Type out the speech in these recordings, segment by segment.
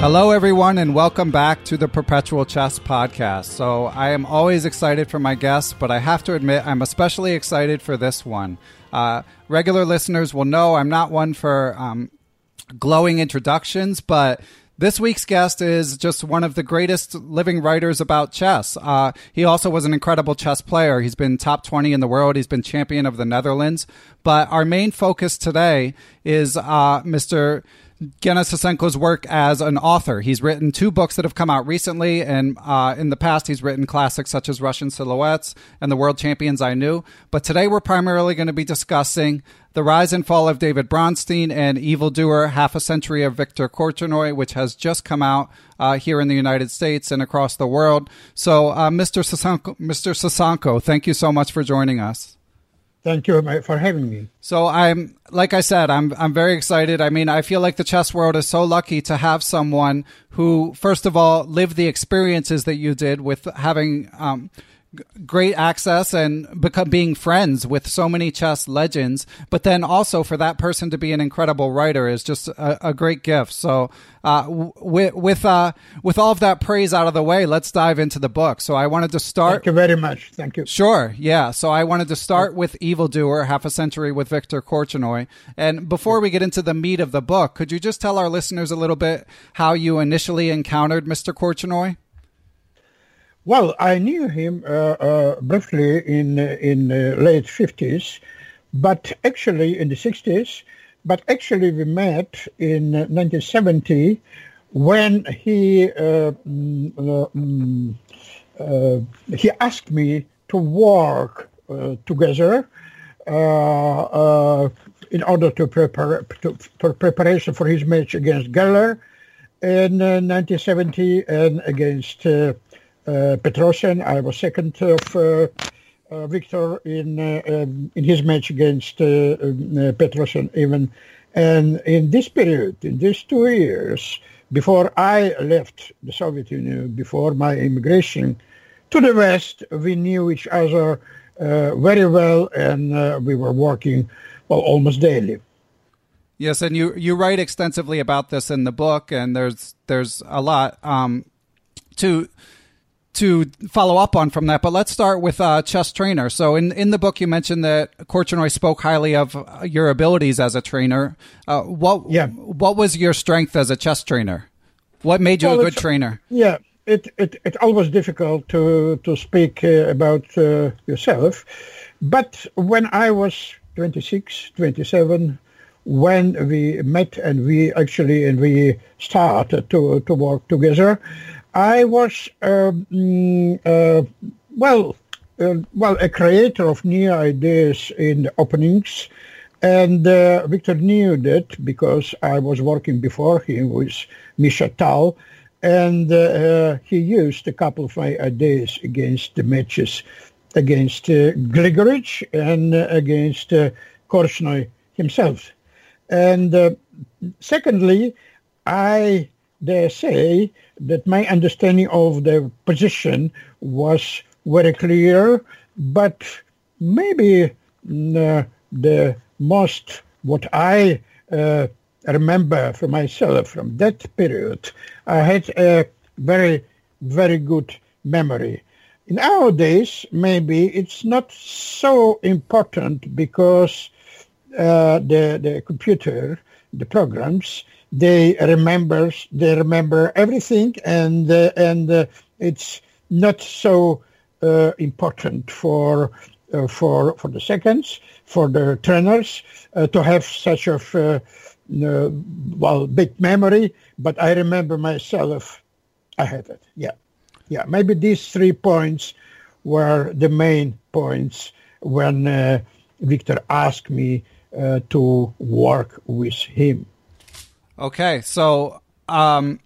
Hello, everyone, and welcome back to the Perpetual Chess Podcast. So, I am always excited for my guests, but I have to admit, I'm especially excited for this one. Uh, regular listeners will know I'm not one for um, glowing introductions, but this week's guest is just one of the greatest living writers about chess. Uh, he also was an incredible chess player. He's been top 20 in the world. He's been champion of the Netherlands. But our main focus today is uh, Mr. Genna Sosonko's work as an author. He's written two books that have come out recently, and uh, in the past, he's written classics such as Russian Silhouettes and The World Champions I Knew. But today, we're primarily going to be discussing The Rise and Fall of David Bronstein and Evildoer Half a Century of Victor Korchnoi, which has just come out uh, here in the United States and across the world. So, uh, Mr. Sosonko, Mr. Sasenko, thank you so much for joining us. Thank you for having me. So I'm, like I said, I'm, I'm very excited. I mean, I feel like the chess world is so lucky to have someone who, first of all, lived the experiences that you did with having, um, great access and become being friends with so many chess legends but then also for that person to be an incredible writer is just a, a great gift. So uh, with with uh, with all of that praise out of the way let's dive into the book. So i wanted to start thank you very much. Thank you. Sure. Yeah. So i wanted to start with evildoer half a century with victor korchnoi and before we get into the meat of the book could you just tell our listeners a little bit how you initially encountered mr korchnoi well, I knew him uh, uh, briefly in in uh, late fifties, but actually in the sixties. But actually, we met in 1970 when he uh, mm, uh, mm, uh, he asked me to work together in order to prepare to, for preparation for his match against Geller in 1970 and against uh, Petrosian. I was second of uh, uh, Victor in um, in his match against um, Petrosian even. And in this period, in these two years, before I left the Soviet Union, before my immigration to the West, we knew each other uh, very well, and uh, we were working well almost daily. Yes, and you you write extensively about this in the book, and there's there's a lot um, to to follow up on from that. But let's start with uh, chess trainer. So in in the book, you mentioned that Korchnoi spoke highly of your abilities as a trainer. Uh, what yeah. what was your strength as a chess trainer? What made you well, a good trainer? Yeah, it, it it's always difficult to to speak uh, about uh, yourself, but when I was 26, 27, when we met and we actually and we started to to work together, I was um, uh, well uh, well a creator of new ideas in the openings. And uh, Victor knew that because I was working before him with Misha Tal, and uh, he used a couple of my ideas against the matches against uh, and uh, against uh, Korchnoi himself. And uh, secondly, I dare say that my understanding of the position was very clear, but maybe mm, uh, the most what I uh, remember for myself from that period, I had a very, very good memory. In our days, maybe it's not so important because uh, the the computer, the programs, they remember they remember everything, and uh, and uh, it's not so uh, important for uh, for for the seconds for the trainers uh, to have such a uh, well, big memory, but I remember myself. I had it. Yeah, yeah. Maybe these three points were the main points when Victor asked me to work with him. Okay, so um,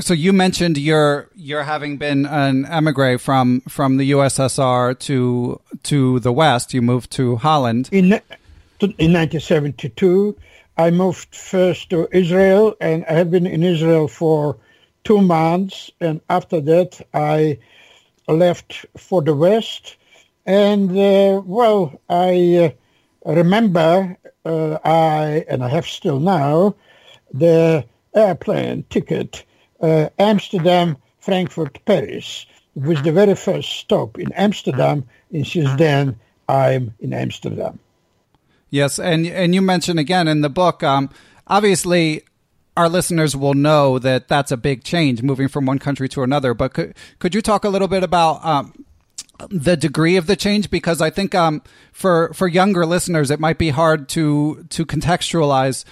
so you mentioned your your having been an emigre from from the USSR to to the West. You moved to Holland. In in 1972. I moved first to Israel, and I have been in Israel for two months. And after that, I left for the West. And uh, well, I uh, remember uh, I and I have still now the airplane ticket uh, Amsterdam, Frankfurt, Paris with the very first stop in Amsterdam. And since then, I'm in Amsterdam. Yes, and and you mentioned again in the book, um, obviously our listeners will know that that's a big change moving from one country to another. But could could you talk a little bit about um, the degree of the change? Because I think um, for for younger listeners, it might be hard to to contextualize.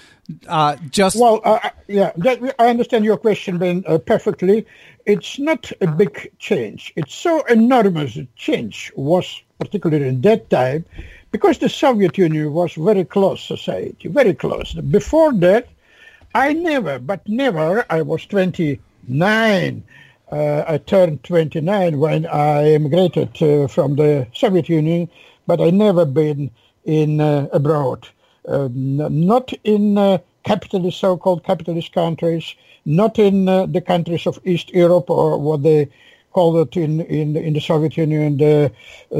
Uh, just well, uh, yeah, that, I understand your question, Ben, uh, perfectly. It's not a big change. It's so enormous a change was particularly in that time because the Soviet Union was very close society, very close. Before that, I never, but never, I was 29. Uh, I turned 29 when I immigrated uh, from the Soviet Union, but I never been in uh, abroad, um, not in uh, capitalist, so-called capitalist countries, not in uh, the countries of East Europe or what they call it in, in, in the Soviet Union, the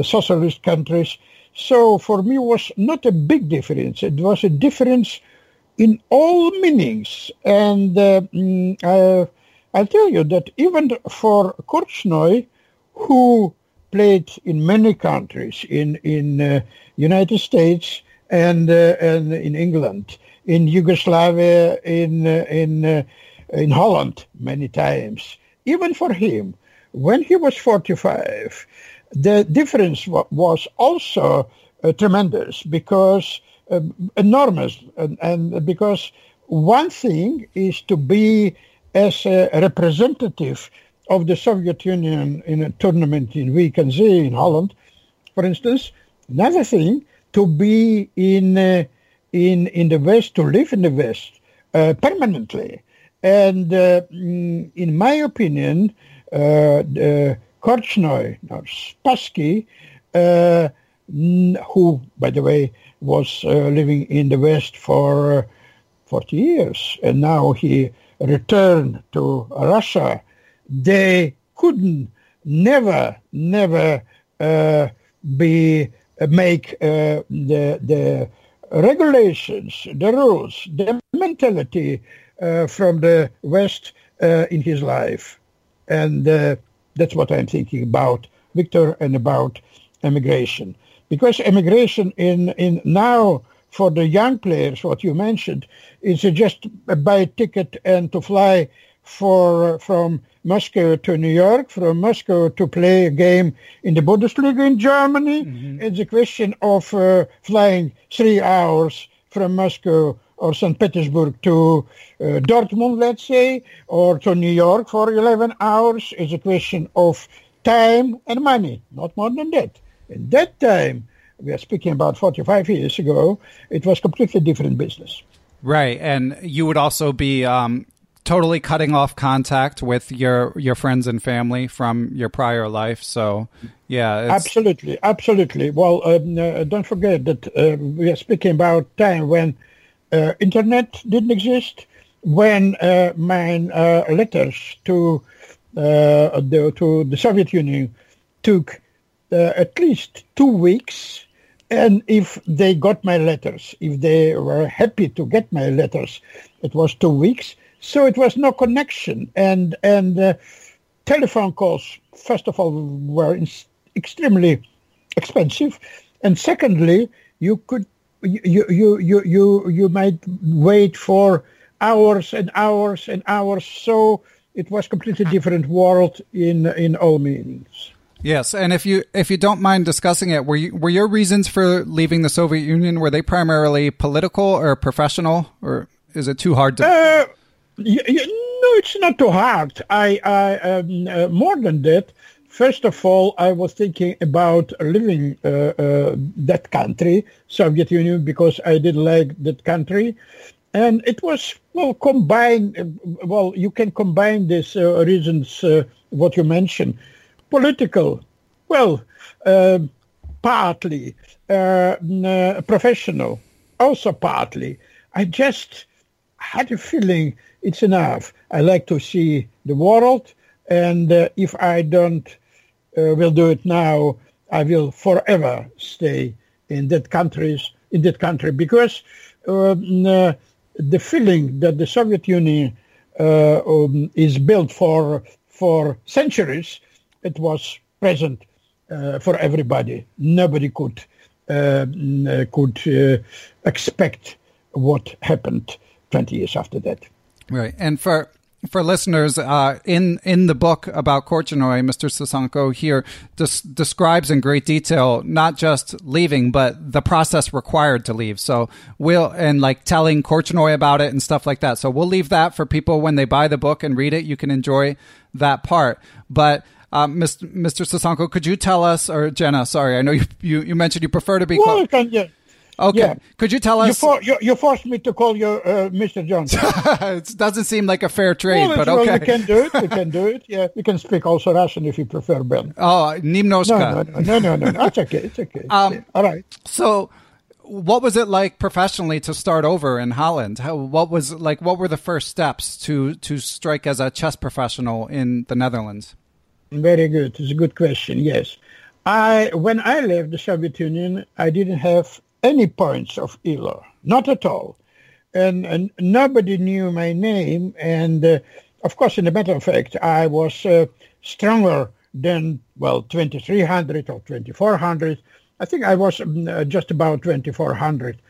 socialist countries. So for me, was not a big difference. It was a difference in all meanings. And uh, I'll tell you that even for Korchnoi, who played in many countries, in in uh, United States and uh, and in England, in Yugoslavia, in uh, in uh, in Holland, many times. Even for him, when he was 45, the difference was also uh, tremendous because uh, enormous, and, and, because one thing is to be as a representative of the Soviet Union in a tournament in Zee in Holland, for instance. Another thing to be in uh, in in the West, to live in the West uh, permanently, And uh, mm, in my opinion, uh, Korchnoi, or Spassky, uh, who, by the way, was uh, living in the West for uh, 40 years, and now he returned to Russia, they couldn't never, never uh, be uh, make uh, the the regulations, the rules, the mentality uh, from the West uh, in his life, and uh, that's what I'm thinking about Victor and about emigration, because emigration in in now for the young players, what you mentioned, is just buy a ticket and to fly for from Moscow to New York, from Moscow to play a game in the Bundesliga in Germany. Mm-hmm. It's a question of uh, flying three hours from Moscow or St. Petersburg to uh, Dortmund, let's say, or to New York for 11 hours. It's a question of time and money, not more than that. In that time, we are speaking about 45 years ago, it was completely different business. Right, and you would also be um, totally cutting off contact with your your friends and family from your prior life. So, yeah, absolutely, absolutely. Well, um, uh, don't forget that uh, we are speaking about time when uh, internet didn't exist, when uh, my uh, letters to uh, the, to the Soviet Union took at least two weeks. And if they got my letters, if they were happy to get my letters, it was two weeks so it was no connection, and and uh, telephone calls, first of all, were in, extremely expensive, and secondly, you could you you you you you might wait for hours and hours and hours. So it was completely different world in in all meanings. Yes, and if you if you don't mind discussing it, were you, were your reasons for leaving the Soviet Union were they primarily political or professional, or is it too hard to? Uh, yeah, yeah, no, it's not too hard. I, I um, uh, more than that. First of all, I was thinking about leaving uh, uh, that country, Soviet Union, because I didn't like that country, and it was well combined. Uh, well, you can combine these uh, reasons uh, what you mentioned, political, well, partly professional, also partly. I just had a feeling it's enough. I like to see the world, and uh, if I don't uh, will do it now, I will forever stay in that countries in that country because um, uh, the feeling that the Soviet Union uh, um, is built for for centuries, it was present uh, for everybody. Nobody could uh, could expect what happened 20 years after that. Right. And for for listeners, uh, in in the book about Korchnoi, Mr. Sosonko here des- describes in great detail not just leaving, but the process required to leave. So we'll and like telling Korchnoi about it and stuff like that. So we'll leave that for people when they buy the book and read it. You can enjoy that part. But uh, Mr. Mr. Sosonko, could you tell us, or Genna? Sorry, I know you you, you mentioned you prefer to be. Well, called- yeah. Okay. Yeah. Could you tell us? You, for, you, you, forced me to call you uh, Mr. Jones. it doesn't seem like a fair trade, well, but okay. Well, you can do it. You can do it. Yeah. You can speak also Russian if you prefer, Ben. Oh, Nimnoshka. No, no, no, no, no. It's okay. It's okay. Um, yeah. All right. So, what was it like professionally to start over in Holland? How, what was like? What were the first steps to to strike as a chess professional in the Netherlands? Very good. It's a good question. Yes. I when I left the Soviet Union, I didn't have any points of ELO, not at all. And, and nobody knew my name. And uh, of course, in a matter of fact, I was uh, stronger than, well, 2300 or 2400. I think I was um, uh, just about 2400.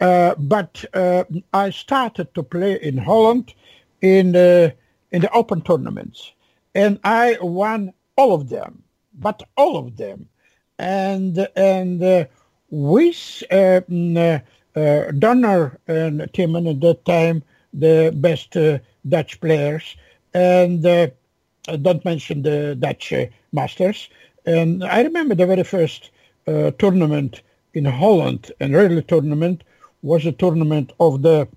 Uh, but uh, I started to play in Holland in the, in the open tournaments. And I won all of them, but all of them. And, and uh, with uh, mm, uh, uh, Donner and Timman at that time, the best Dutch players, and don't mention the Dutch masters. And I remember the very first tournament in Holland, and really tournament, was a tournament of the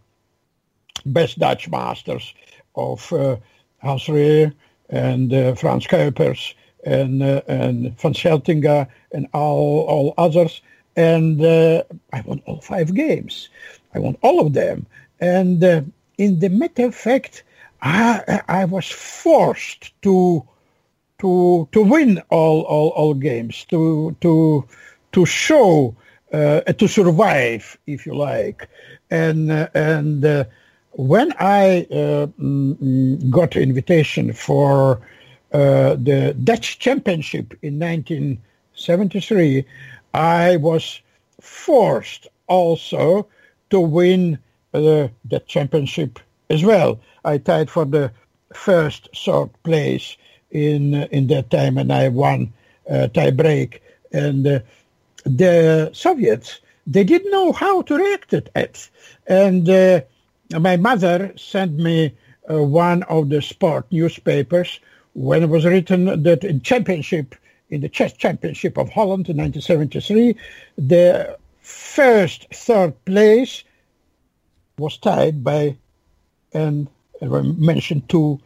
best Dutch masters of uh, Hans Ree and uh, Frans Kuijpers and uh, and Van Scheltinga and all all others. And uh, I won all five games. I won all of them. And uh, in the matter of fact, I, I was forced to to to win all all, all games to to to show uh, to survive if you like and uh, and uh, when I uh, mm, got invitation for uh, the Dutch Championship in 1973 I was forced also to win the championship as well I tied for the first third place in in that time, and I won uh, tie break. And uh, the Soviets they didn't know how to react to it, and uh, my mother sent me uh, one of the sport newspapers when it was written that in championship in the chess championship of Holland in 1973, the first third place was tied by and I mentioned two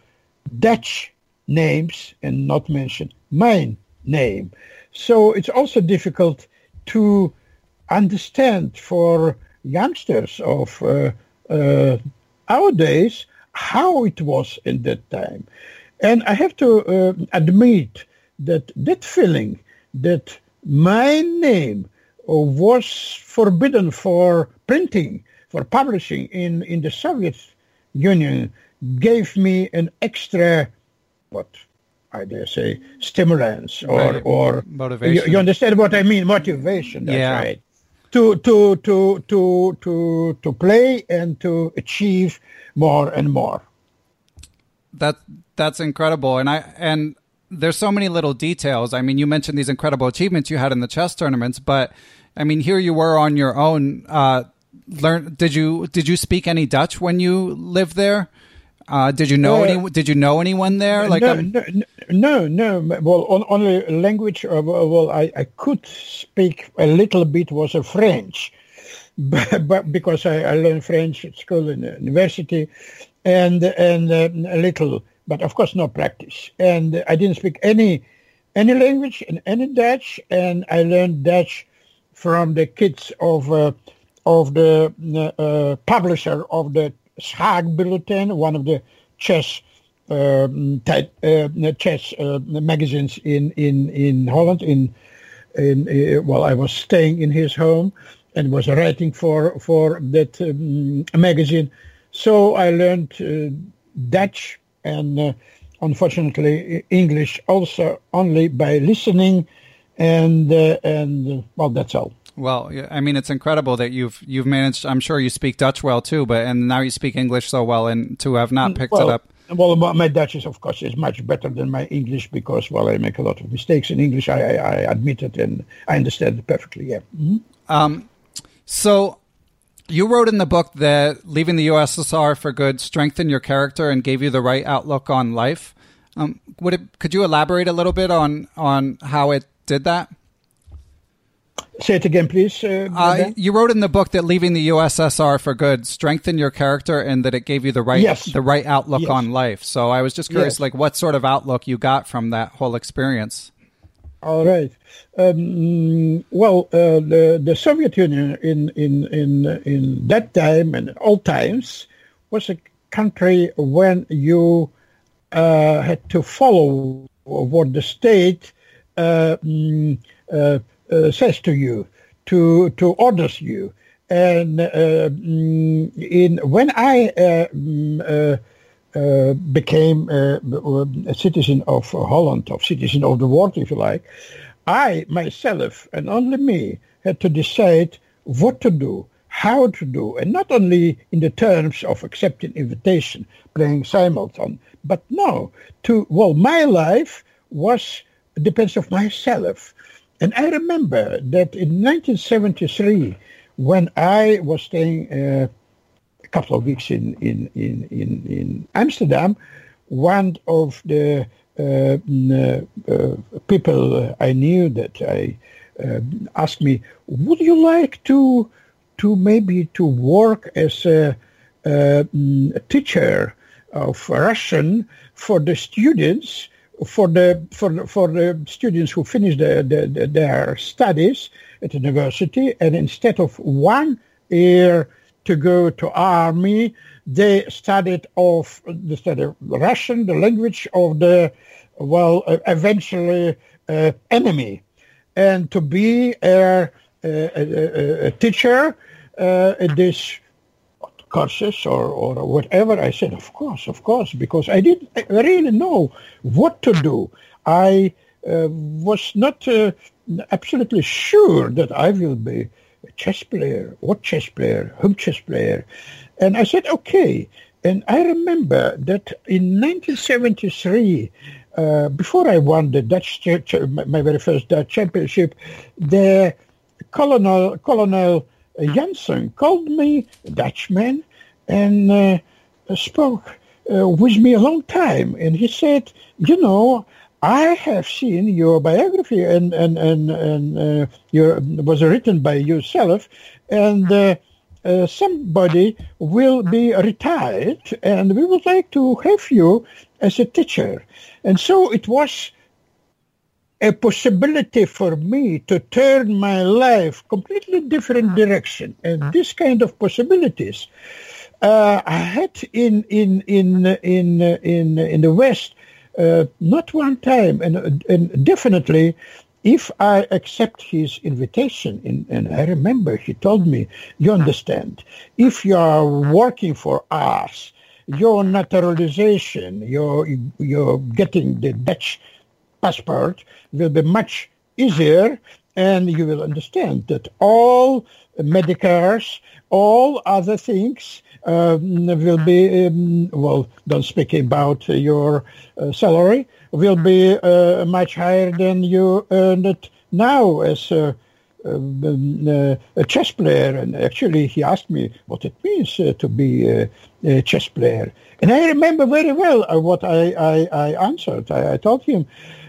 Dutch names and not mention my name. So it's also difficult to understand for youngsters of uh, uh, our days how it was in that time. And I have to uh, admit that that feeling that my name was forbidden for printing, for publishing in, in the Soviet Union gave me an extra, what I dare say, stimulants or Right. or Motivation. You, you understand what I mean? Motivation. That's Yeah. right. To to to to to to play and to achieve more and more. that that's incredible. And i and there's so many little details. I mean you mentioned these incredible achievements you had in the chess tournaments but i mean here you were on your own. Uh learn did you did you speak any dutch when you lived there uh did you know Uh, any did you know anyone there like no, um, no, no, no. Well, on, only language. Uh, well, I, I could speak a little bit was a French, but, but because I, I learned French at school and university, and and uh, a little, but of course no practice. And I didn't speak any any language and any Dutch, and I learned Dutch from the kids of uh, of the uh, publisher of the Schaak Bulletin, one of the chess um, type, uh, chess uh, magazines in, in, in Holland. In in uh, well, I was staying in his home and was writing for for that um, magazine. So I learned uh, Dutch and uh, unfortunately English also only by listening, and uh, and well, that's all. Well i mean it's incredible that you've you've managed i'm sure you speak dutch well too but and now you speak english so well and to have not picked well, it up Well, my Dutch is, of course, is much better than my English because, well, I make a lot of mistakes in English. I, I, I admit it, and I understand it perfectly. Yeah. Mhm. So, you wrote in the book that leaving the USSR for good strengthened your character and gave you the right outlook on life. Um, would it? Could you elaborate a little bit on on how it did that? Say it again, please. Uh, Uh, you wrote in the book that leaving the USSR for good strengthened your character and that it gave you the right Yes. the right outlook Yes. on life. So I was just curious, Yes. like what sort of outlook you got from that whole experience. All right. Um, well, uh, the the Soviet Union in in in in that time and all times was a country when you uh, had to follow what the state uh, mm, uh, uh, says to you, to to orders you. And uh, mm, in when I uh, mm, uh, uh, became uh, a citizen of Holland, of citizen of the world, if you like, I myself and only me had to decide what to do, how to do, and not only in the terms of accepting invitation, playing simultan, but no, to well, my life was depends of myself. And I remember that in 1973, when I was staying uh, a couple of weeks in, in, in, in, in Amsterdam, one of the uh, uh, people I knew that I uh, asked me, would you like to to maybe to work as a, uh, a teacher of Russian for the students for the for for the students who finish the, the, the, their studies at university, and instead of one year to go to army, they studied of the study Russian, the language of the well, uh, eventually uh, enemy, and to be a, a, a teacher uh, at this courses or, or whatever. I said, of course, of course, because I didn't really know what to do. I uh, was not uh, absolutely sure that I will be a chess player, what chess player, whom chess player. And I said, okay. And I remember that in 1973, uh, before I won the Dutch, my very first Dutch championship, the Colonel, Colonel Jansen called me, a Dutchman, and uh, spoke uh, with me a long time. And he said, you know, I have seen your biography and and and and uh, your was written by yourself, and uh, uh, somebody will be retired, and we would like to have you as a teacher. And so it was a possibility for me to turn my life completely different direction. And this kind of possibilities uh, I had in in in in in in the West uh, not one time, and and definitely. If I accept his invitation, in, and I remember he told me, you understand, if you are working for us, your naturalization, your, your getting the Dutch passport will be much easier and you will understand that all Medicares, all other things um, will be, um, well, don't speak about your uh, salary, will be uh, much higher than you earn it now as a, um, uh, a chess player. And actually, he asked me what it means uh, to be a, a, chess player. And I remember very well uh, what I, I, I answered. I, I, told him,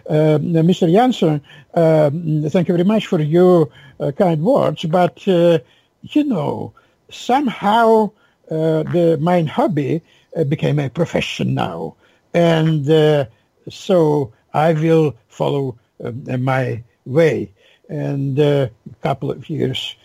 Mr. Jansen, um, thank you very much for your uh, kind words, but, you know, somehow uh, the my hobby uh, became a profession now, and uh, so I will follow my way. And a couple of years,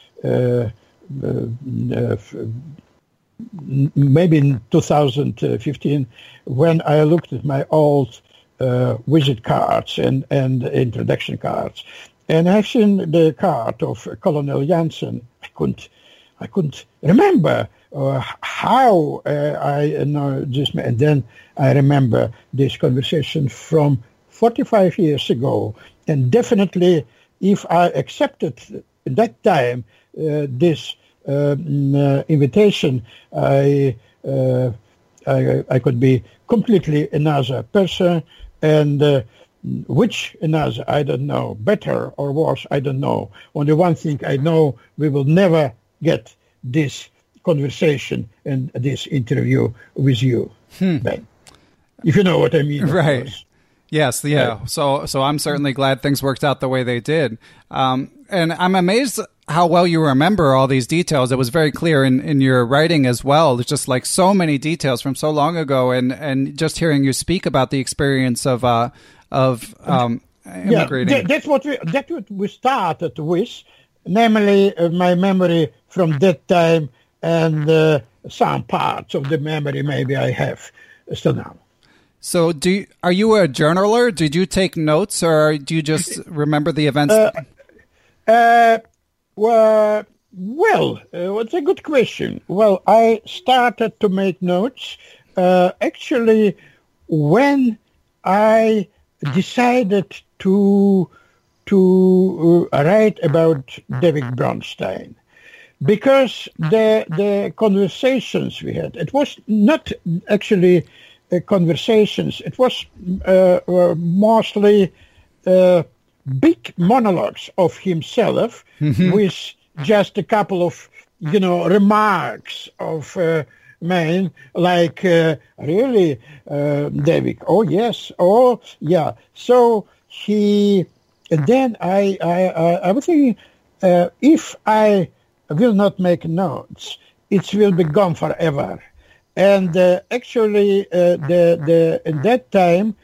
maybe in 2015, when I looked at my old uh, visit cards and, and introduction cards. And I've seen the card of Colonel Jansen. I couldn't, I couldn't remember uh, how uh, I know this, and then I remember this conversation from 45 years ago, and definitely, if I accepted at that time uh, this um, uh, invitation, I, uh, I, I could be completely another person, and uh, which another I don't know, better or worse I don't know. Only one thing I know: we will never get this conversation and this interview with you, hmm. Ben. If you know what I mean. Right. Yes, yeah. Right. So, so I'm certainly glad things worked out the way they did. Um, and I'm amazed how well you remember all these details. It was very clear in, in your writing as well. There's just like so many details from so long ago, and, and just hearing you speak about the experience of uh, of um, immigrating. Yeah, that's what we that's what we started with, namely uh, my memory from that time and uh, some parts of the memory maybe I have still now. So, do you, are you a journaler? Did you take notes, or do you just remember the events? Uh, uh, well, well, uh, it's a good question. Well, I started to make notes uh, actually when I decided to to uh, write about David Bronstein because the the conversations we had it was not actually uh, conversations it was uh, uh, mostly uh, big monologues of himself mm-hmm. with just a couple of you know remarks of uh, man like uh, really David oh yes oh yeah so he and then I I I, I was thinking if I will not make notes. It will be gone forever. And uh, actually, uh, the the in that time,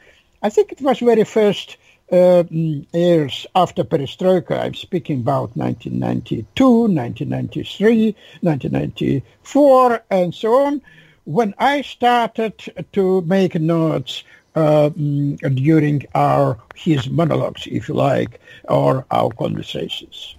I think it was very first uh, years after perestroika. I'm speaking about 1992, 1993, 1994, and so on. When I started to make notes uh, during our his monologues, if you like, or our conversations.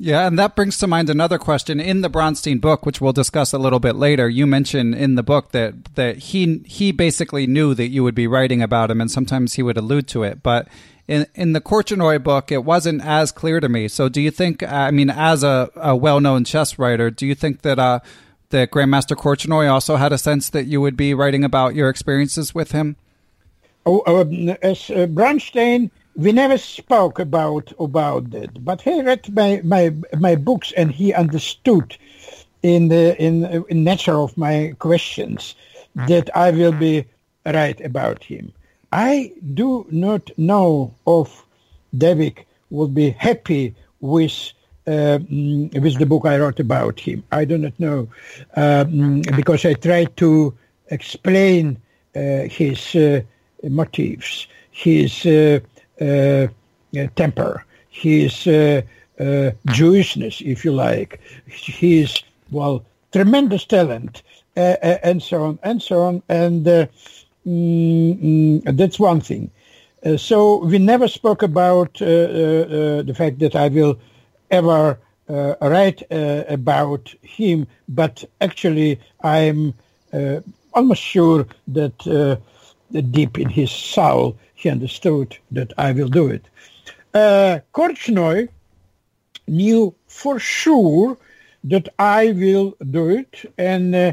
Yeah, and that brings to mind another question in the Bronstein book, which we'll discuss a little bit later. You mention in the book that that he he basically knew that you would be writing about him, and sometimes he would allude to it. But in in the Korchnoi book, it wasn't as clear to me. So, do you think? I mean, as a, a well known chess writer, do you think that uh, that Grandmaster Korchnoi also had a sense that you would be writing about your experiences with him? Oh, um, as uh, Bronstein we never spoke about about it, but he read my my my books and he understood in the in, in nature of my questions that I will be write about him. I do not know if David would be happy with uh, with the book I wrote about him. I do not know um, because I tried to explain uh, his uh, motives, his uh, temper, his uh, uh, Jewishness, if you like, his well tremendous talent, and so on and so on, and mm, mm, that's one thing. Uh, so we never spoke about uh, uh, the fact that I will ever write about him, but actually I'm almost sure that deep in his soul he understood that I will do it. Uh, Korchnoi knew for sure that I will do it, and uh,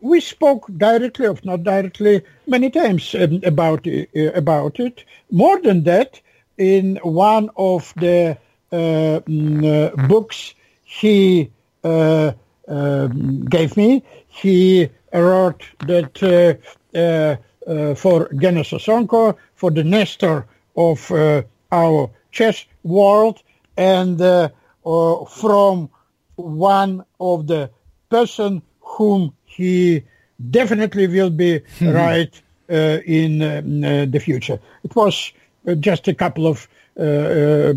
we spoke directly, if not directly, many times um, about uh, about it. More than that, in one of the uh, mm, uh books he uh, um, gave me, he wrote that uh, for Genna Sosonko, for the Nestor of uh, our chess world and uh, uh, from one of the person whom he definitely will be mm-hmm. right uh, in uh, the future. It was uh, just a couple of no,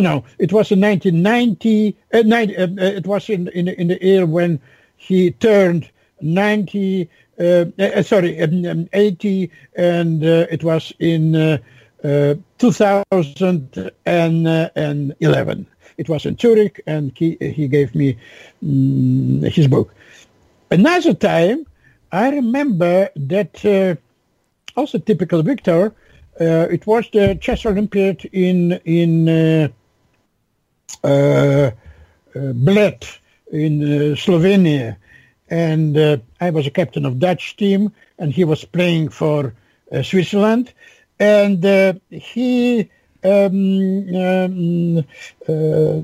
no. It was in 1990. 90, it was in, in in the year when he turned 90 uh, uh, sorry, um, um, 80, and uh, it was in 2011. It was in Zurich, and he, he gave me um, his book. Another time, I remember that also typical Victor. Uh, it was the Chess Olympiad in in uh, uh, Bled in Slovenia, and uh, I was a captain of Dutch team, and he was playing for uh, Switzerland, and uh, he. Um, um, uh,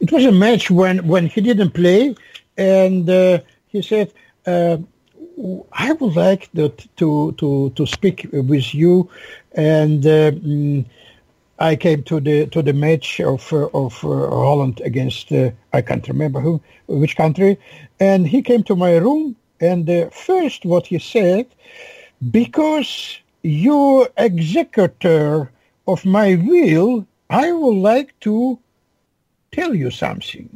it was a match when, when he didn't play, and uh, he said, uh, "I would like to to to speak with you, and mm, I came to the to the match of of Holland against I can't remember who which country, and he came to my room and first what he said, because you're executor of my will, I would like to tell you something,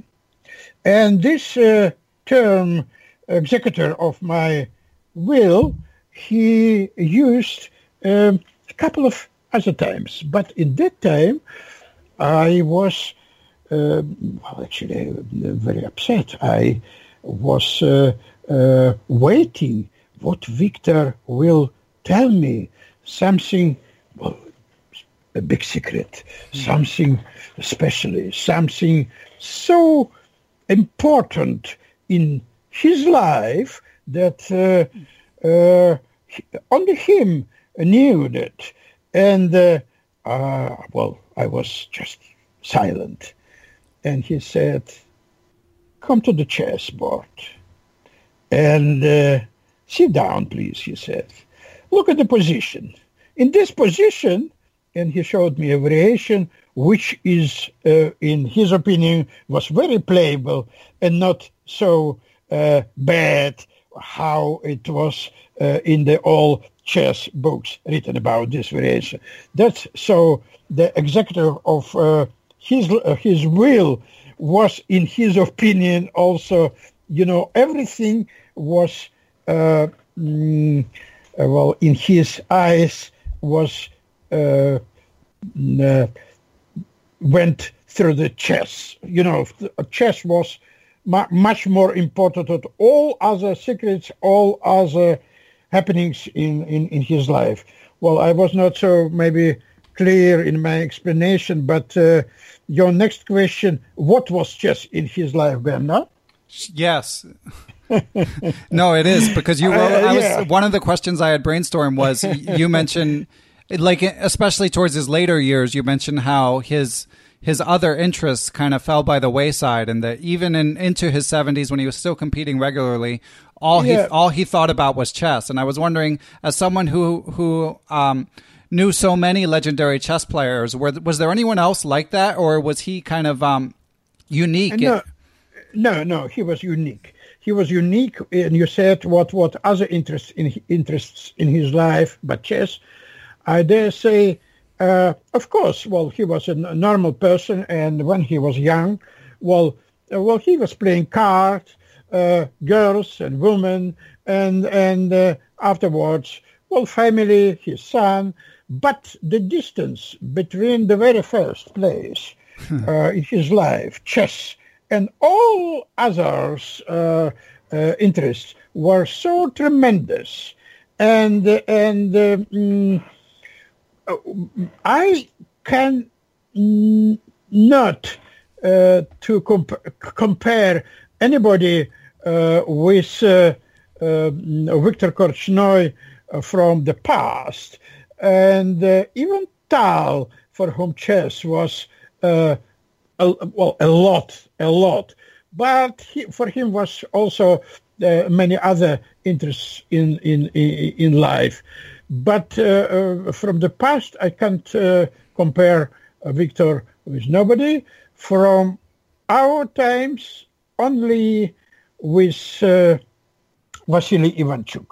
and this uh, term executor of my will he used um, a couple of other times. But in that time, I was, uh, well, actually, uh, very upset. I was uh, uh, waiting what Victor will tell me. Something, well, a big secret, something especially, something so important in his life that uh, uh, only him knew that. And, uh, uh, well, I was just silent. And he said, come to the chessboard and uh, sit down, please, he said. Look at the position. In this position, and he showed me a variation which is, uh, in his opinion, was very playable and not so uh, bad how it was uh, in the old chess books written about this variation. That's so the executor of uh, his uh, his will was, in his opinion, also you know everything was uh, mm, well in his eyes was uh, uh, went through the chess. You know, chess was mu- much more important than all other secrets, all other happenings in, in, in his life. Well, I was not so maybe clear in my explanation, but uh, your next question, what was chess in his life? No? Yes. no, it is because you wrote. Uh, yeah. I was, one of the questions I had brainstormed was you mentioned, like especially towards his later years, you mentioned how his his other interests kind of fell by the wayside, and that even in into his seventies when he was still competing regularly, all yeah. he all he thought about was chess. And I was wondering, as someone who who um, knew so many legendary chess players, were, was there anyone else like that, or was he kind of um, unique? No, no, no, he was unique. He was unique, and you said what what other interests in interests in his life, but chess. I dare say uh, of course, well, he was a normal person, and when he was young, well, uh, well, he was playing cards, uh, girls and women, and and uh, afterwards, well, family, his son. But the distance between the very first place hmm. uh, in his life, chess, and all others' uh, interests were so tremendous, and and. Mm, I can not uh, to comp- compare anybody uh, with uh, uh Victor Korchnoi uh, from the past, and uh, even Tal, for whom chess was a, well a lot, a lot, but he, for him was also many other interests in in in life. But uh, uh, from the past, I can't uh, compare Victor with nobody. From our times, only with Vasily Ivanchuk,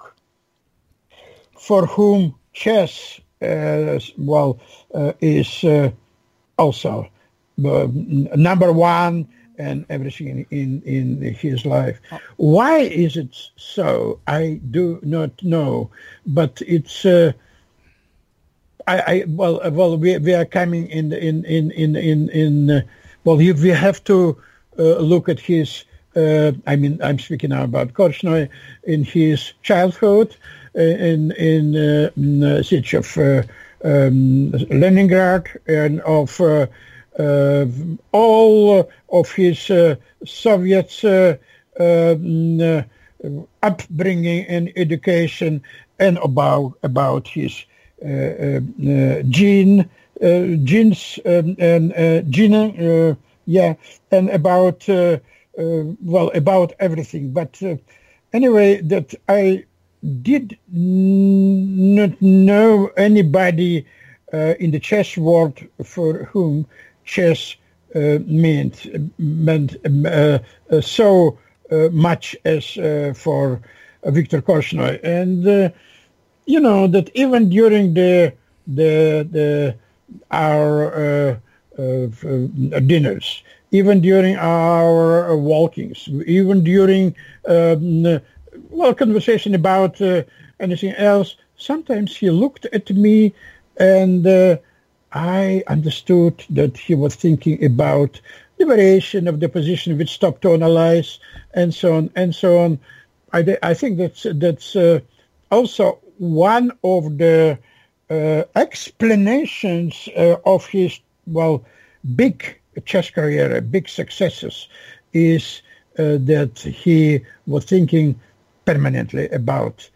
for whom chess, well, is also number one and everything in, in, in his life. Oh. Why is it so? I do not know, but it's. Uh, I, I well uh, well we we are coming in in in in in, in uh, well we have to uh, look at his. Uh, I mean, I'm speaking now about Korchnoi in his childhood uh, in in, uh, in uh, the siege of uh, um, Leningrad and of uh, all of his uh, Soviet uh, um, upbringing and education and about about his gene genes um, and gene yeah and about well about everything. But anyway that I did not know anybody uh, in the chess world for whom chess uh, meant meant uh, uh, so much as for Victor Korchnoi, and you know that even during the the the our dinners, even during our walkings, even during um, well conversation about uh, anything else. Sometimes he looked at me and uh, I understood that he was thinking about liberation of the position which stop to analyze and so on and so on. I, I think that's that's uh, also one of the uh, explanations uh, of his well big chess career, big successes, is uh, that he was thinking permanently about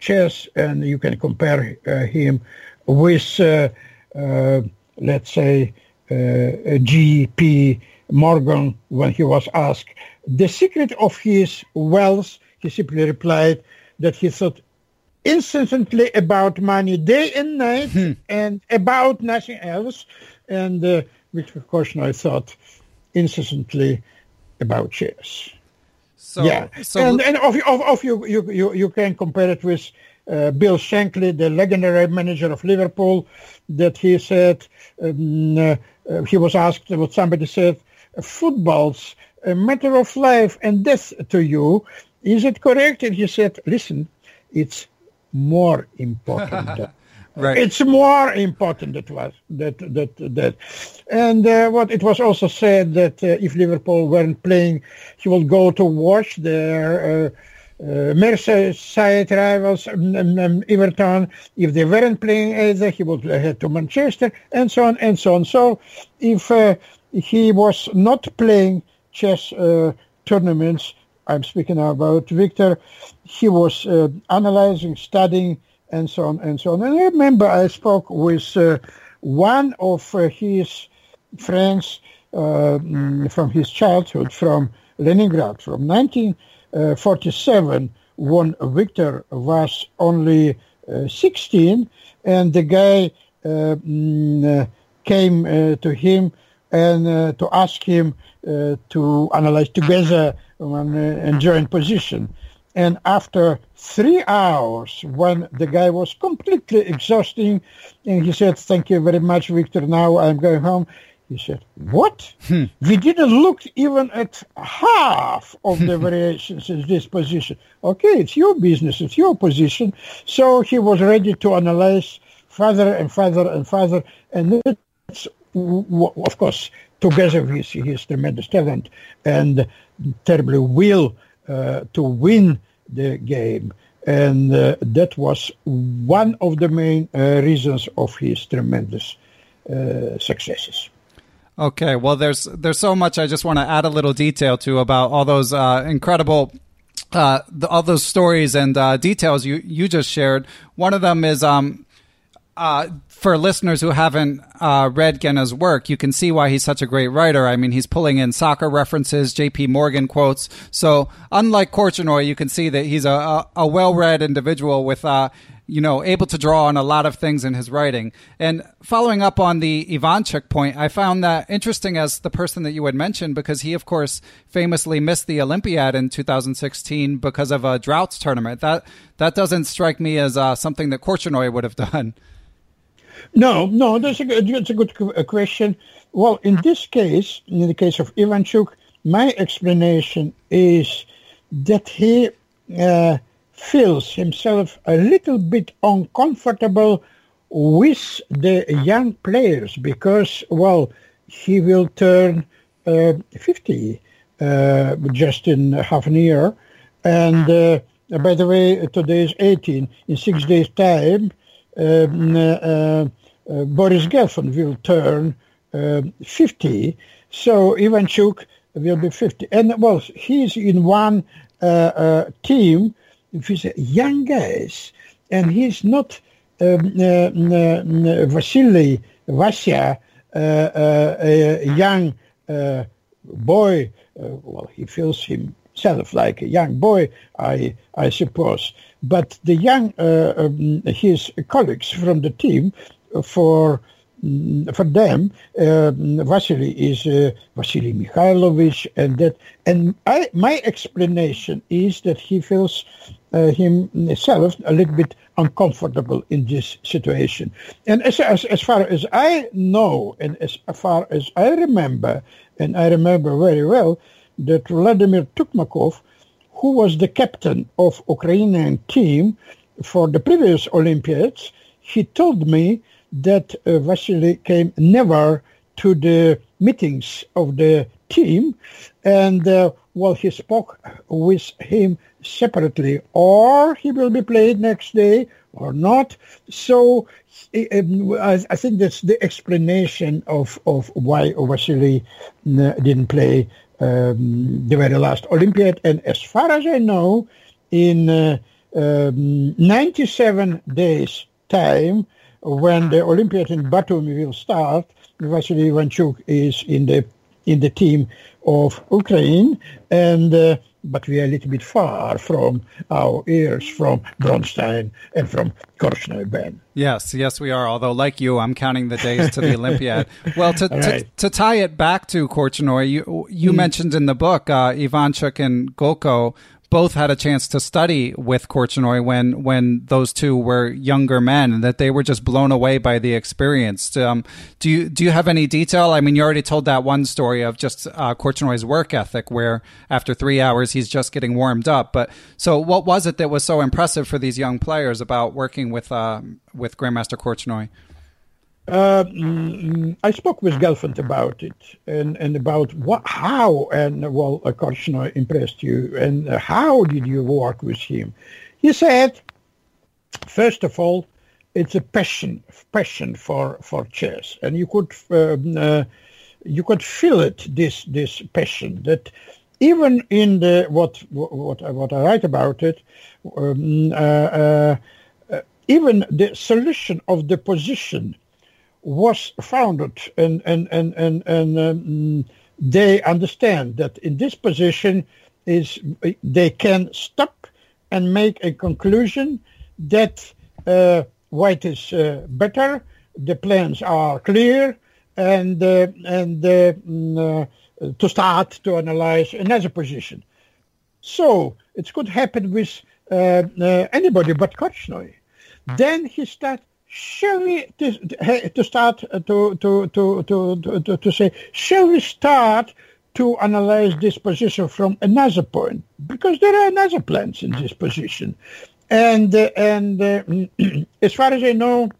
chess, and you can compare uh, him with uh, uh, let's say, uh, J.P. Morgan when he was asked the secret of his wealth, he simply replied that he thought incessantly about money day and night hmm. and about nothing else. And uh, course, Korchnoi thought incessantly about chess. So, yeah, so and and of, of, of you, you you you can compare it with uh, Bill Shankly, the legendary manager of Liverpool, that he said um, uh, he was asked what somebody said, football's a matter of life and death to you. Is it correct? And he said, listen, it's more important. Right. It's more important that was that that that, and uh, what it was also said that uh, if Liverpool weren't playing, he would go to watch their. Uh, uh, Merseyside rivals, um, um, um, Everton. If they weren't playing either, he would head to Manchester, and so on and so on. So, if uh, he was not playing chess uh, tournaments, I'm speaking about Victor, he was analyzing, studying, and so on and so on. And I remember I spoke with uh, one of uh, his friends mm, from his childhood, from Leningrad, from 19- uh, 47 when Victor was only uh, 16 and the guy uh, mm, came to him and to ask him to analyze together one and join position. And after three hours, when the guy was completely exhausting, and he said, "Thank you very much, Victor. Now I'm going home." He said, what? Hmm. We didn't look even at half of the variations in this position. Okay, it's your business, it's your position. So he was ready to analyze further and further and further. And it's, of course, together with his tremendous talent and terribly will to win the game. And uh, that was one of the main uh, reasons of his tremendous uh, successes. Okay, well, there's there's so much I just want to add a little detail to about all those uh, incredible. Uh, the, all those stories and uh, details you, you just shared. One of them is um, uh, for listeners who haven't uh, read Genna's work, you can see why he's such a great writer. I mean, he's pulling in soccer references, J.P. Morgan quotes. So, unlike Korchnoi, you can see that he's a, a, a well-read individual with uh, you know, able to draw on a lot of things in his writing. And following up on the Ivanchuk point, I found that interesting as the person that you had mentioned because he, of course, famously missed the Olympiad in 2016 because of a draughts tournament. That that doesn't strike me as uh, something that Korchnoi would have done. No, no, that's a good, that's a good question. Well, in this case, in the case of Ivanchuk, my explanation is that he. Uh, feels himself a little bit uncomfortable with the young players because, well, he will turn uh, 50 uh, just in half a year. And uh, by the way, today is 18. In six days' time, uh, uh, Boris Gelfand will turn um, 50. So Ivanchuk will be 50. And, well, he's in one uh, team with young guys, and he's not um, uh, Vasily, Vasya, uh, uh, a young uh, boy. Uh, well, he feels himself like a young boy, I I suppose. But the young, um, his colleagues from the team, for Mm, for them, uh, Vasily is uh, Vasily Mikhailovich, and that. And I, my explanation is that he feels uh, himself a little bit uncomfortable in this situation. And as, as as far as I know, and as far as I remember, and I remember very well that Vladimir Tukmakov, who was the captain of Ukrainian team for the previous Olympiads, he told me that uh, Vasily came never to the meetings of the team, and uh, well, he spoke with him separately, or he will be played next day or not. So um, I think that's the explanation of, of why Vasily didn't play um, the very last Olympiad. And as far as I know, in uh, um, 97 days time, when the Olympiad in Batumi will start, Vasily Ivanchuk is in the in the team of Ukraine, and uh, but we are a little bit far from our ears from Bronstein and from Korchnoi Ben. Yes, yes, we are. Although, like you, I'm counting the days to the Olympiad. Well, to, right. to, to, tie it back to Korchnoi, you, you mm. mentioned in the book uh, Ivanchuk and Golko both had a chance to study with Korchnoi when when those two were younger men, and that they were just blown away by the experience. Um, do you do you have any detail? I mean, you already told that one story of just uh, work ethic, where after three hours he's just getting warmed up. But so, what was it that was so impressive for these young players about working with uh, with Grandmaster Korchnoi? Uh, mm, I spoke with Gelfand about it and, and about what, how and well, Korchnoi impressed you and how did you work with him? He said, first of all, it's a passion, passion for, for chess, and you could um, uh, you could feel it this this passion that even in the what what what I write about it, um, uh, uh, uh even the solution of the position was founded and and and and, and um, they understand that in this position is they can stop and make a conclusion that uh, white is uh, better, the plans are clear, and uh, and uh, mm, uh, to start to analyze another position. So it could happen with uh, anybody but Korchnoi. Then he starts shall we to, start uh, to, to, to, to, to, say, shall we start to analyze this position from another point? Because there are another plans in this position. And, uh, and uh, as far as I know,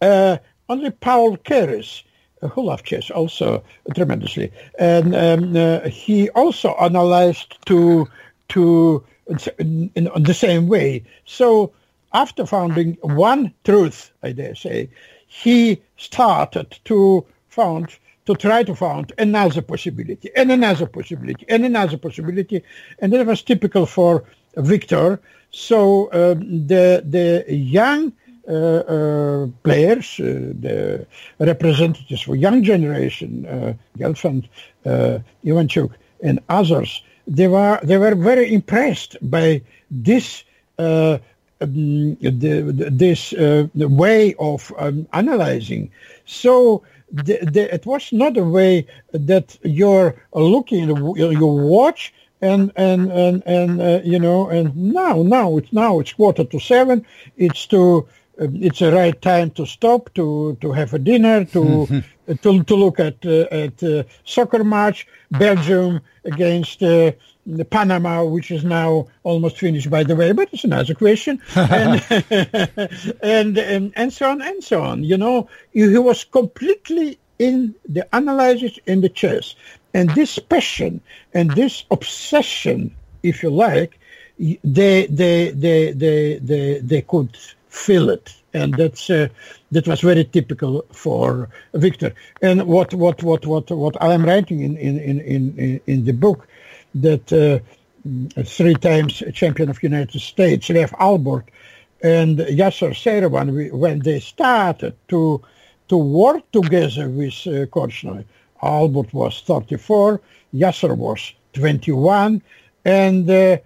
uh, only Paul Keres, uh, who loved chess also tremendously, and um, uh, he also analyzed to to in, in, in the same way. So after founding one truth, I dare say, he started to found to try to found another possibility and another possibility and another possibility, and that was typical for Victor. So um, the the young uh, uh, players, uh, the representatives for young generation, uh, Gelfand, uh, Ivanchuk, and others, they were they were very impressed by this uh, um, the, this uh, way of um, analyzing. So the, the, it was not a way that you're looking, you watch and and and and uh, you know and now now it's now it's quarter to seven. It's to uh, it's the right time to stop to to have a dinner to to to look at uh, at uh, soccer match Belgium against uh, Panama, which is now almost finished, by the way, but it's another question, and, and, and and so on and so on. You know, he was completely in the analysis in the chess, and this passion and this obsession, if you like, they they they they they, they could feel it, and that's uh, that was very typical for Victor. And what what what what what I am writing in in in in, in the book that uh, three times champion of United States, Lev Alburt, and Yasser Seirawan, when they started to to work together with uh, Korchnoi, Alburt was 34, Yasser was 21, and uh,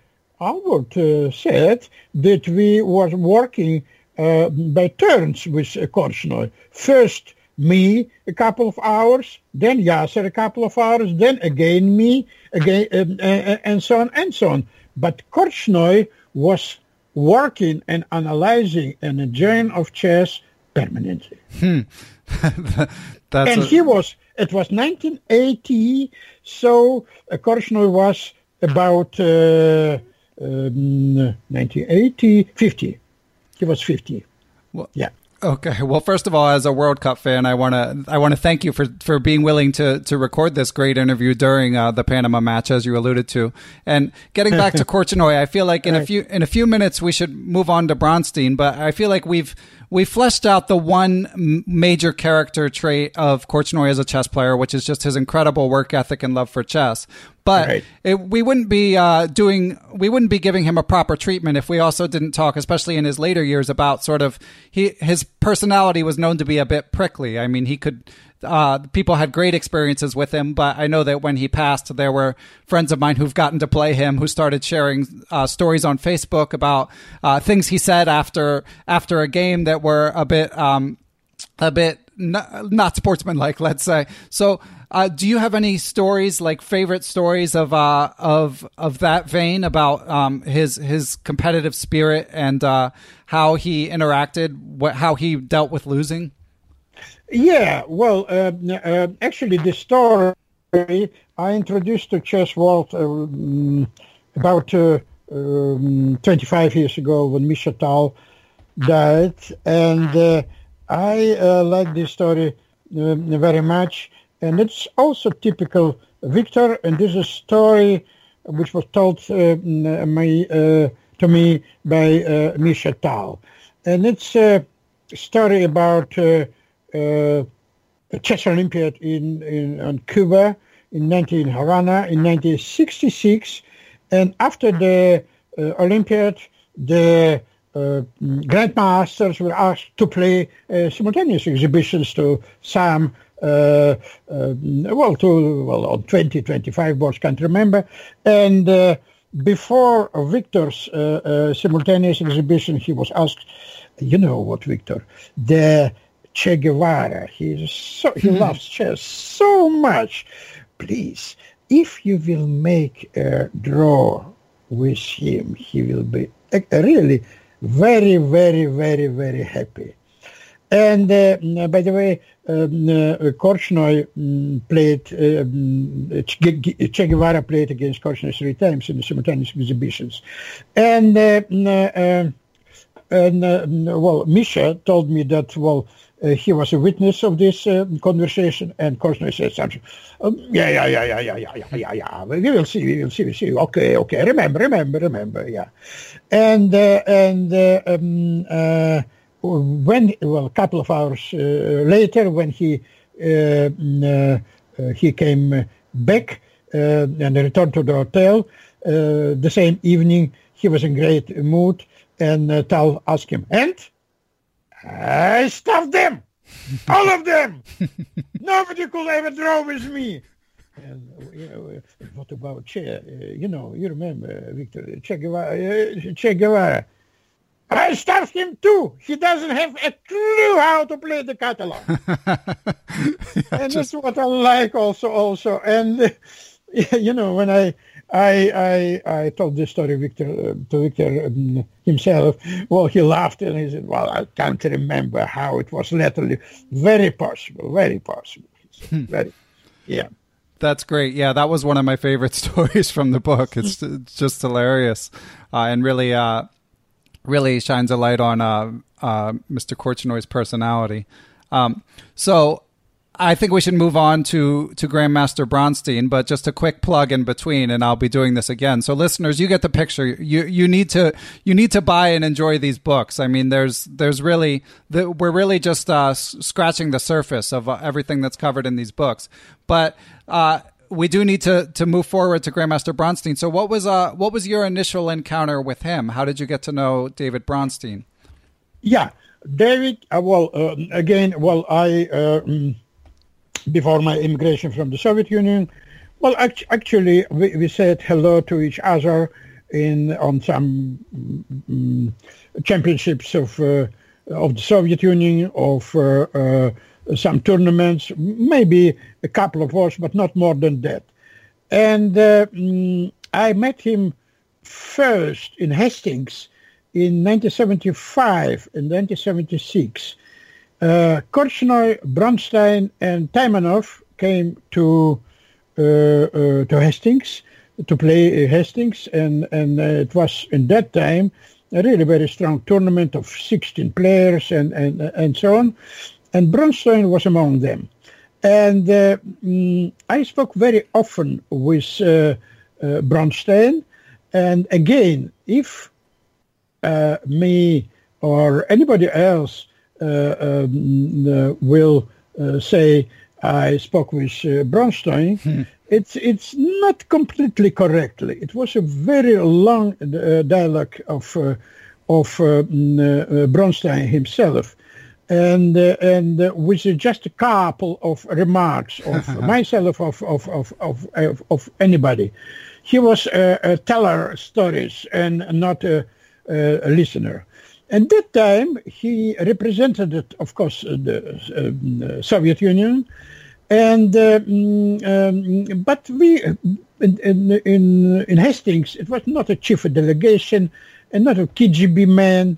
Alburt uh, said that we were working uh, by turns with uh, Korchnoi. First me a couple of hours, then Yasser a couple of hours, then again me, again, um, uh, uh, and so on and so on. But Korchnoi was working and analyzing in a of chess permanently. Hmm. and a... he was, it was 1980, so uh, Korchnoi was about uh, um, 1980, 50. He was 50. Well, yeah. Okay. Well, first of all, as a World Cup fan, I want to I want to thank you for, for being willing to to record this great interview during uh, the Panama match, as you alluded to. And getting back to Korchnoi, I feel like in a few in a few minutes we should move on to Bronstein, but I feel like we've we fleshed out the one major character trait of Korchnoi as a chess player, which is just his incredible work ethic and love for chess. But Right. it, we wouldn't be uh, doing, we wouldn't be giving him a proper treatment if we also didn't talk, especially in his later years, about sort of he his personality was known to be a bit prickly. I mean, he could. Uh, people had great experiences with him, but I know that when he passed, there were friends of mine who've gotten to play him who started sharing uh, stories on Facebook about uh, things he said after after a game that were a bit um, a bit not, not sportsmanlike, let's say. So, uh, do you have any stories, like favorite stories of uh, of of that vein about um, his his competitive spirit and uh, how he interacted, what how he dealt with losing? Yeah, well, uh, uh, actually, the story I introduced to chess world um, about uh, um, 25 years ago when Misha Tal died, and uh, I uh, like this story uh, very much. And it's also typical Victor, and this is a story which was told uh, my, uh, to me by uh, Misha Tal. And it's a story about uh, uh, chess Olympiad in, in on Cuba in 19 Havana in 1966, and after the uh, Olympiad, the uh, grandmasters were asked to play uh, simultaneous exhibitions to some. Uh, uh, well, to well on 20, 25 boards, can't remember. And uh, before Victor's uh, simultaneous exhibition, he was asked, "You know what, Victor? The Che Guevara. He's so he loves chess so much. Please, if you will make a draw with him, he will be really very, very, very, very happy. And uh, by the way, um, uh, Korchnoi um, played, um, che, che Guevara played against Korchnoi three times in the simultaneous exhibitions. And, uh, uh, and uh, well, Misha told me that, well, he was a witness of this uh, conversation, and Korchnoi said something. Um, yeah, yeah, yeah, yeah, yeah, yeah, yeah, yeah, yeah. We will see, we will see, we see. Okay, okay. Remember, remember, remember. Yeah, and uh, and uh, um, uh, when well, a couple of hours uh, later, when he uh, uh, he came back uh, and returned to the hotel, uh, the same evening he was in great mood, and uh, Tal asked him, "And?" I stuffed them, all of them. Nobody could ever draw with me. And you know, what about Che? Uh, you know, you remember Victor Che Guevara? Uh, che Guevara. I stuffed him too. He doesn't have a clue how to play the Catalan. and that's what I like also. Also, and uh, you know, when I I I I told this story Victor uh, to Victor um, himself. Well, he laughed and he said, "Well, I can't remember how it was. Literally, very possible, very possible. Said, very, yeah." That's great. Yeah, that was one of my favorite stories from the book. It's, it's just hilarious, uh, and really, uh, really shines a light on uh, uh, Mr. Korchnoi's personality. Um, so, I think we should move on to to Grandmaster Bronstein, but just a quick plug in between, and I'll be doing this again. So, listeners, you get the picture. You you need to you need to buy and enjoy these books. I mean, there's there's really the, we're really just uh, scratching the surface of uh, everything that's covered in these books, but. Uh, we do need to to move forward to Grandmaster Bronstein. So, what was uh what was your initial encounter with him? How did you get to know David Bronstein? Yeah, David. Uh, well, uh, again, well, I uh, mm, before my immigration from the Soviet Union, well, act- actually, we, we said hello to each other in on some mm, championships of uh, of the Soviet Union, of uh, uh, some tournaments, maybe a couple of wars, but not more than that. And uh, mm, I met him first in Hastings in 1975 and 1976. Uh, Korchnoi, Bronstein, and Taimanov came to uh, uh, to Hastings to play Hastings, and and uh, it was in that time a really very strong tournament of 16 players and and and so on, and Bronstein was among them, and uh, mm, I spoke very often with uh, Bronstein, and again, if me or anybody else um, uh, will uh, say I spoke with uh, Bronstein, hmm. it's it's not completely correctly. It was a very long uh, dialogue of uh, of uh, mm, uh, Bronstein himself, and uh, and with just a couple of remarks of myself of of of of, of, of anybody. He was a, a teller stories and not a, a listener. At that time, he represented, of course, the uh, Soviet Union, and uh, mm, um, but we in, in, in Hastings, it was not a chief of delegation and not a KGB man,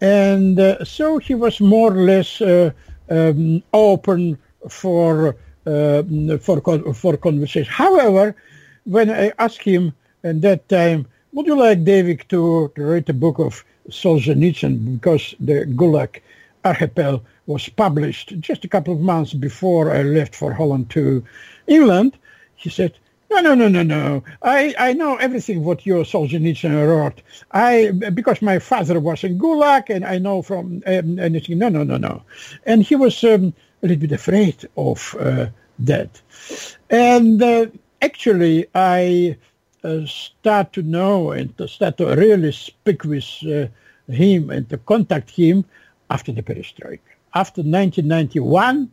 and uh, so he was more or less uh, um, open for uh, for for conversation. However, when I asked him at that time, would you like David to write a book of Solzhenitsyn because the Gulag Archipel was published just a couple of months before I left for Holland to England. He said, no, no, no, no, no. I, I know everything what your Solzhenitsyn wrote. I because my father was in Gulag, and I know from um, anything. No, no, no, no. And he was um, a little bit afraid of uh, that. And uh, actually, I start to know and to start to really speak with uh, him and to contact him after the perestroika. After 1991,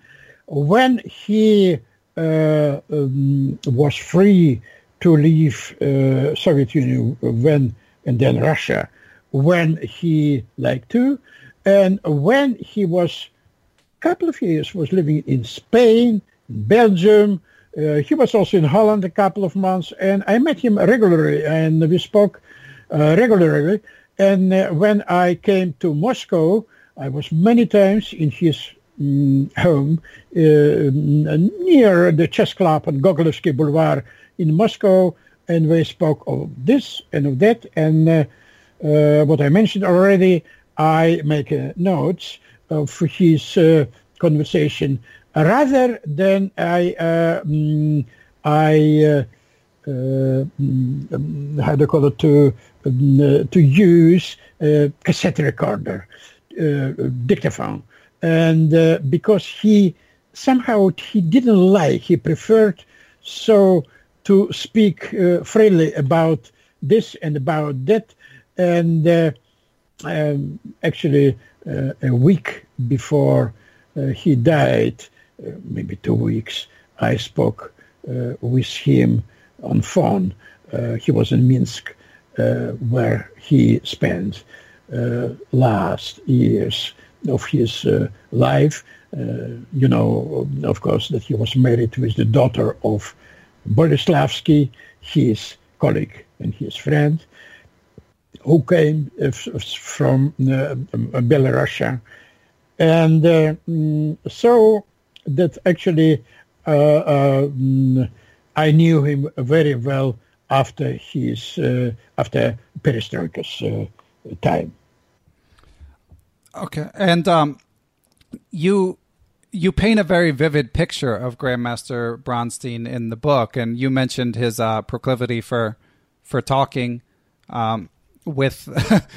when he uh, um, was free to leave uh, Soviet Union when and then Russia when he liked to, and when he was a couple of years was living in Spain, Belgium, uh, he was also in Holland a couple of months, and I met him regularly, and we spoke uh, regularly. And uh, when I came to Moscow, I was many times in his um, home near the chess club on Gogolevsky Boulevard in Moscow, and we spoke of this and of that. And what I mentioned already, I make notes of his conversation rather than I um, I uh, uh, mm, how do you call it to um, to use a cassette recorder, dictaphone, and because he somehow he didn't like he preferred so to speak uh, freely about this and about that. And uh, um, actually uh, a week before he died maybe two weeks, I spoke uh, with him on phone. Uh, he was in Minsk, where he spent last years of his life. you know, of course, that he was married with the daughter of Boleslavsky, his colleague and his friend, who came from uh, Belarus. And uh, mm, so that actually uh, uh, I knew him very well after his uh, after Perestroika's time. Okay, and um, you you paint a very vivid picture of Grandmaster Bronstein in the book, and you mentioned his uh, proclivity for for talking. Um, with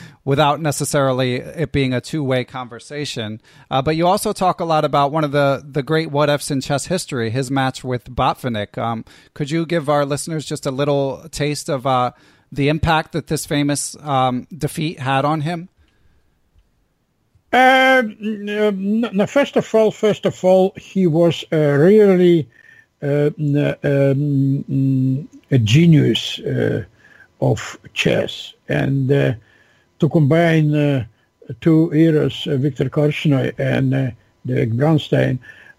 without necessarily it being a two-way conversation. Uh, but you also talk a lot about one of the the great what ifs in chess history, his match with Botvinnik. Um, could you give our listeners just a little taste of uh, the impact that this famous um, defeat had on him? Uh, first of all, first of all, he was really uh, um, a genius uh, of chess. And uh, to combine uh, two eras, uh, Victor Korchnoi and uh, David Bronstein,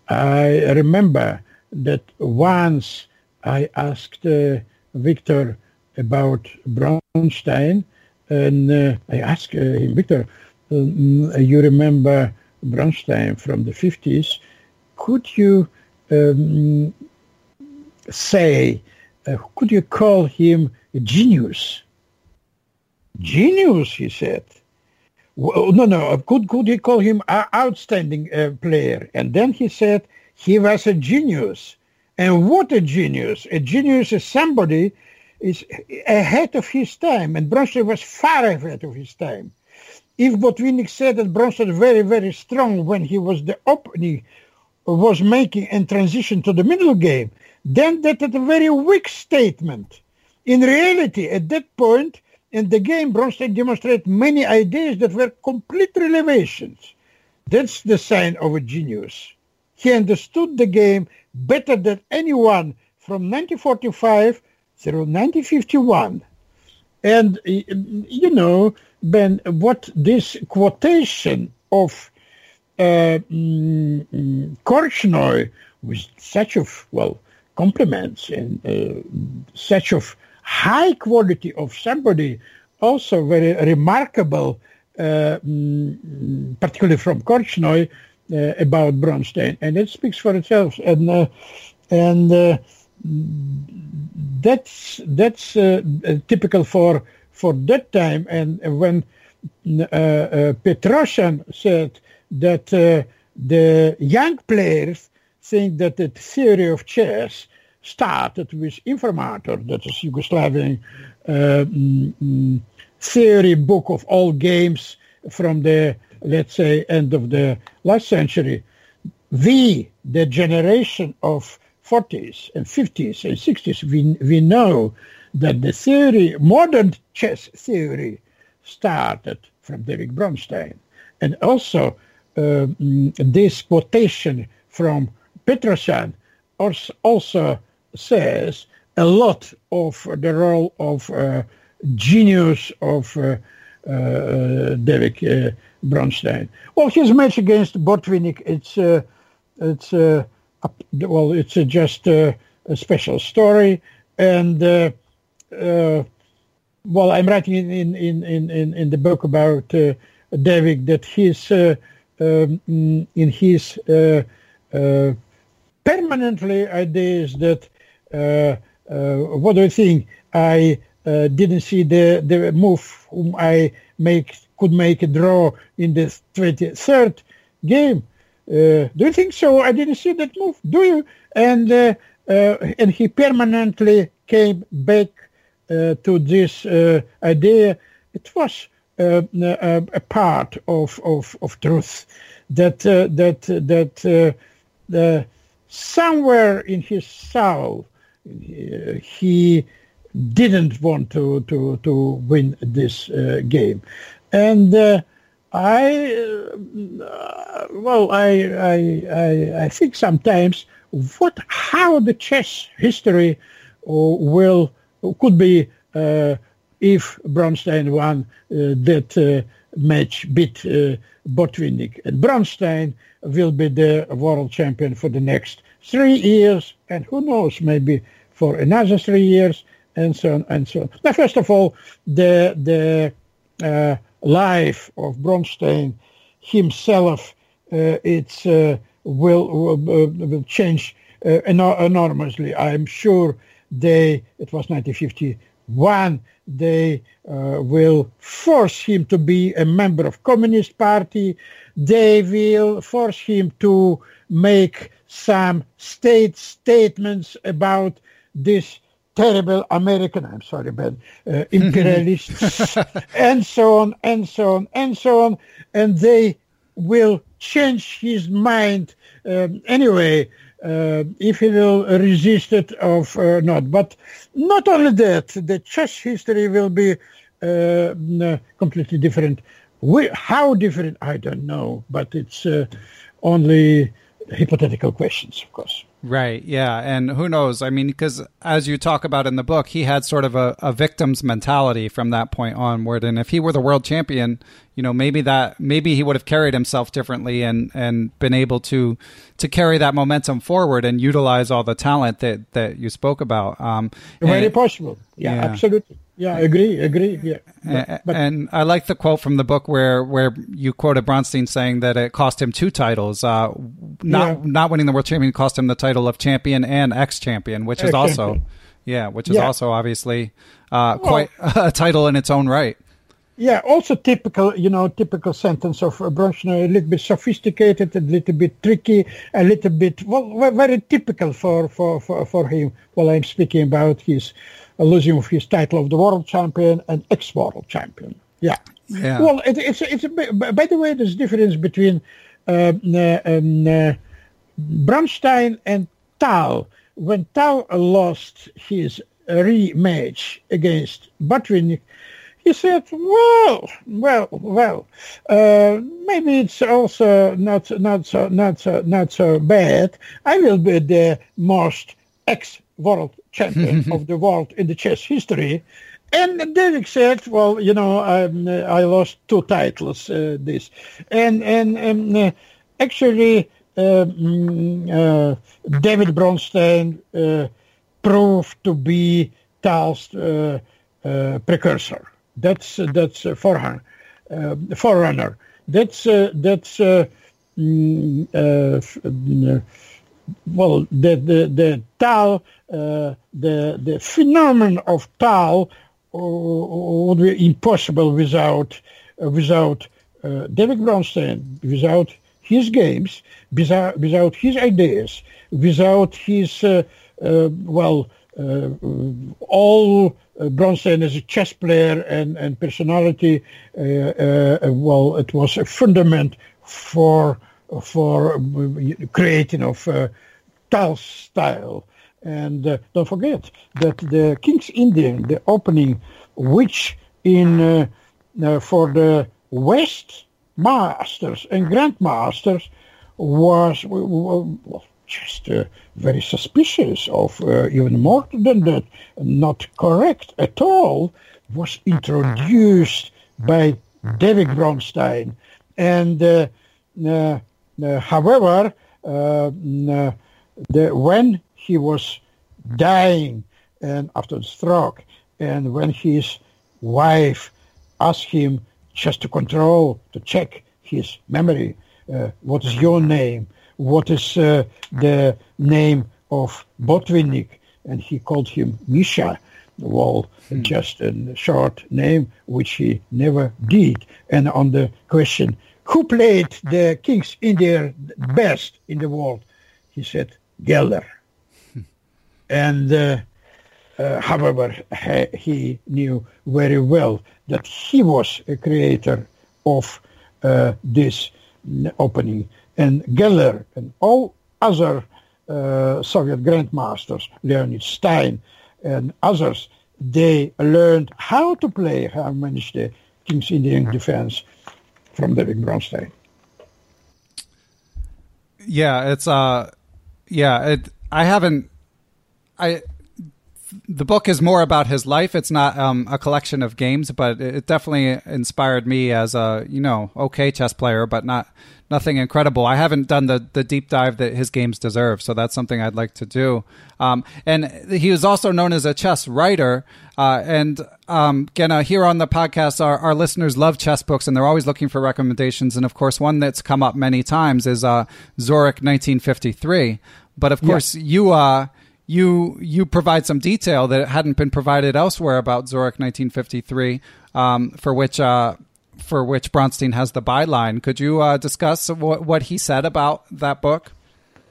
I remember that once I asked uh, Victor about Bronstein, and uh, I asked uh, him, Victor, um, you remember Bronstein from the 50s. Could you um, say, could you call him genius. Genius, he said. Well, no, no, could, could he call him an outstanding uh, player? And then he said he was a genius. And what a genius. A genius is somebody is ahead of his time. And Bronstein was far ahead of his time. If Botvinnik said that Bronstein was very, very strong when he was the opening was making and transition to the middle game, then that is a very weak statement. In reality, at that point in the game, Bronstein demonstrated many ideas that were complete revelations. That's the sign of a genius. He understood the game better than anyone from 1945 through 1951. And, you know, Ben, what this quotation of uh, mm, Korchnoi with such of, well, compliments and uh, such of high quality of somebody also very remarkable, uh, mm, particularly from Korchnoi, uh, about Bronstein, and it speaks for itself. And uh, and uh, that's that's uh, typical for for that time. And when Petrosian said that the young players think that the theory of chess started with Informator, that is Yugoslavian uh, mm, theory book of all games from the, let's say, end of the last century. We, the generation of 40s and 50s and 60s, we, we know that the theory, modern chess theory, started from David Bronstein. And also uh, this quotation from Petrosian also says a lot of the role of uh, genius of uh, uh, David uh, Bronstein. Well, his match against Botvinnik, it's uh, it's uh, well, it's just a special story, and well, I'm writing in in in in, in the book about David that his um, in his permanently ideas that uh, uh, what do you think? I uh, didn't see the, the move whom I make could make a draw in the 23rd game. do you think so? I didn't see that move. Do you? And and he permanently came back to this idea. It was uh, a, a, part of, of, of truth that uh, that that uh, somewhere in his soul he didn't want to to to win this uh, game, and uh, I uh, well I, I, I I think sometimes what how the chess history uh, will could be uh, if Bronstein won uh, that match beat Botvinnik. And Bronstein will be the world champion for the next three years. And who knows maybe for another three years, and so on and so on. Now, first of all, the the uh, life of Bronstein himself, uh, it's uh, will uh, will change uh, enormously. I'm sure they. It was 1951. They uh, will force him to be a member of Communist Party. They will force him to make some state statements about this terrible American, I'm sorry, but uh, imperialists, and so on, and so on, and so on, and they will change his mind um, anyway, uh, if he will resist it or not. But not only that, the chess history will be uh, completely different. We, how different, I don't know, but it's uh, only hypothetical questions, of course. Right. Yeah. And who knows? I mean, because as you talk about in the book, he had sort of a, a victim's mentality from that point onward. And if he were the world champion, you know, maybe that maybe he would have carried himself differently and and been able to to carry that momentum forward and utilize all the talent that that you spoke about. Um, Very and, possible. Yeah, yeah, absolutely. Yeah, I agree, agree. Yeah, but, but, and I like the quote from the book where where you quoted Bronstein saying that it cost him two titles. Uh, not yeah. not winning the world champion cost him the title of champion and ex champion, which is also yeah, which is yeah. also obviously uh, well, quite a title in its own right. Yeah, also typical, you know, typical sentence of Bronstein, a little bit sophisticated, a little bit tricky, a little bit, well, very typical for, for, for, for him. Well, I'm speaking about his losing of his title of the world champion and ex-world champion. Yeah. yeah. Well, it, it's it's a, by the way, there's a difference between uh, uh, um, uh, Bronstein and Tal, when Tal lost his rematch against Botvinnik, he said, "Well, well, well, uh, maybe it's also not not so not so not so bad. I will be the most ex-world champion of the world in the chess history." And David said, "Well, you know, um, I lost two titles uh, this, and and, and uh, actually." Um, uh, David Bronstein uh, proved to be Tal's uh, precursor. That's that's uh, forerunner. Uh, forerunner. That's uh, that's mm, well the the the Tal the the phenomenon of Tal would be impossible without without David Bronstein, without his games, without, without his ideas, without his, uh, uh, well, uh, all uh, Bronstein as a chess player and, and personality, uh, uh, well, it was a fundament for for creating of uh, Tal's style. And uh, don't forget that the King's Indian, the opening, which in uh, uh, for the West Masters and Grandmasters was just uh, very suspicious of uh, even more than that, not correct at all, was introduced by David Bronstein. And uh however, uh, the, when he was dying and after the stroke, and when his wife asked him just to control, to check his memory, what is your name? what is uh, the name of Botvinnik, and he called him Misha. Well, hmm. just a short name, which he never did. And on the question, who played the King's India best in the world? He said, Geller. And uh, uh, however, he knew very well that he was a creator of uh, this opening and Geller and all other uh, Soviet grandmasters, Leonid Stein and others, they learned how to play, how manage the King's Indian defense from David Bronstein. Yeah, it's uh, yeah, it. I haven't, I. The book is more about his life. It's not um, a collection of games, but it definitely inspired me as a you know okay chess player, but not nothing incredible. I haven't done the the deep dive that his games deserve, so that's something I'd like to do. Um, and he was also known as a chess writer. Uh, and um, again, uh, here on the podcast, our, our listeners love chess books, and they're always looking for recommendations. And of course, one that's come up many times is uh, Zurich 1953. But of course, yeah. you uh, you you provide some detail that hadn't been provided elsewhere about Zurich 1953, um, for which uh, for which Bronstein has the byline. Could you uh, discuss what, what he said about that book?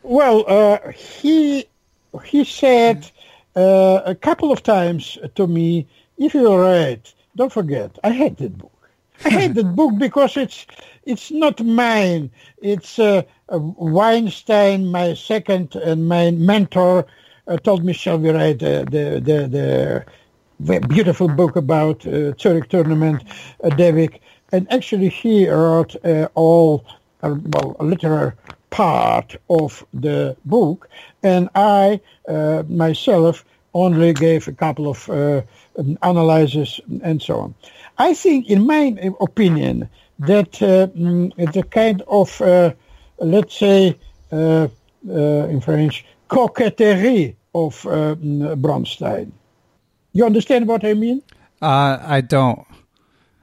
Well, uh, he he said uh, a couple of times to me, "If you read, don't forget, I hate that book. I hate that book because it's it's not mine. It's uh, Weinstein, my second and my mentor, uh, told me, "Shall we write the the the beautiful book about uh, Zurich tournament, uh. And actually, he wrote uh, all, uh, well, a literary part of the book, and I uh, myself only gave a couple of uh, analyses and so on. I think, in my opinion, that uh, the kind of, uh, let's say, uh, in French, coquetry of Bronstein. You understand what I mean? I don't.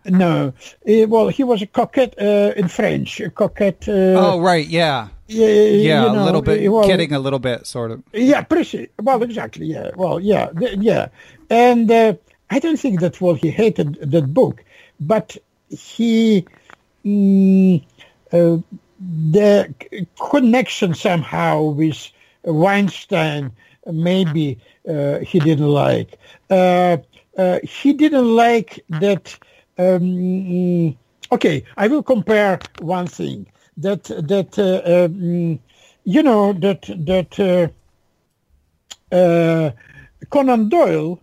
No, uh, well, he was a coquette uh, in French. A coquette. Uh, oh, right, yeah. Yeah, yeah, you know, a little bit, well, kidding a little bit, sort of. Yeah, pretty. Well, exactly. Yeah. Well, yeah, yeah. And uh, I don't think that well he hated that book, but he mm, uh, the connection somehow with Weinstein maybe uh, he didn't like. he didn't like that um, okay, I will compare one thing that that uh, um, you know that that uh, uh, Conan Doyle,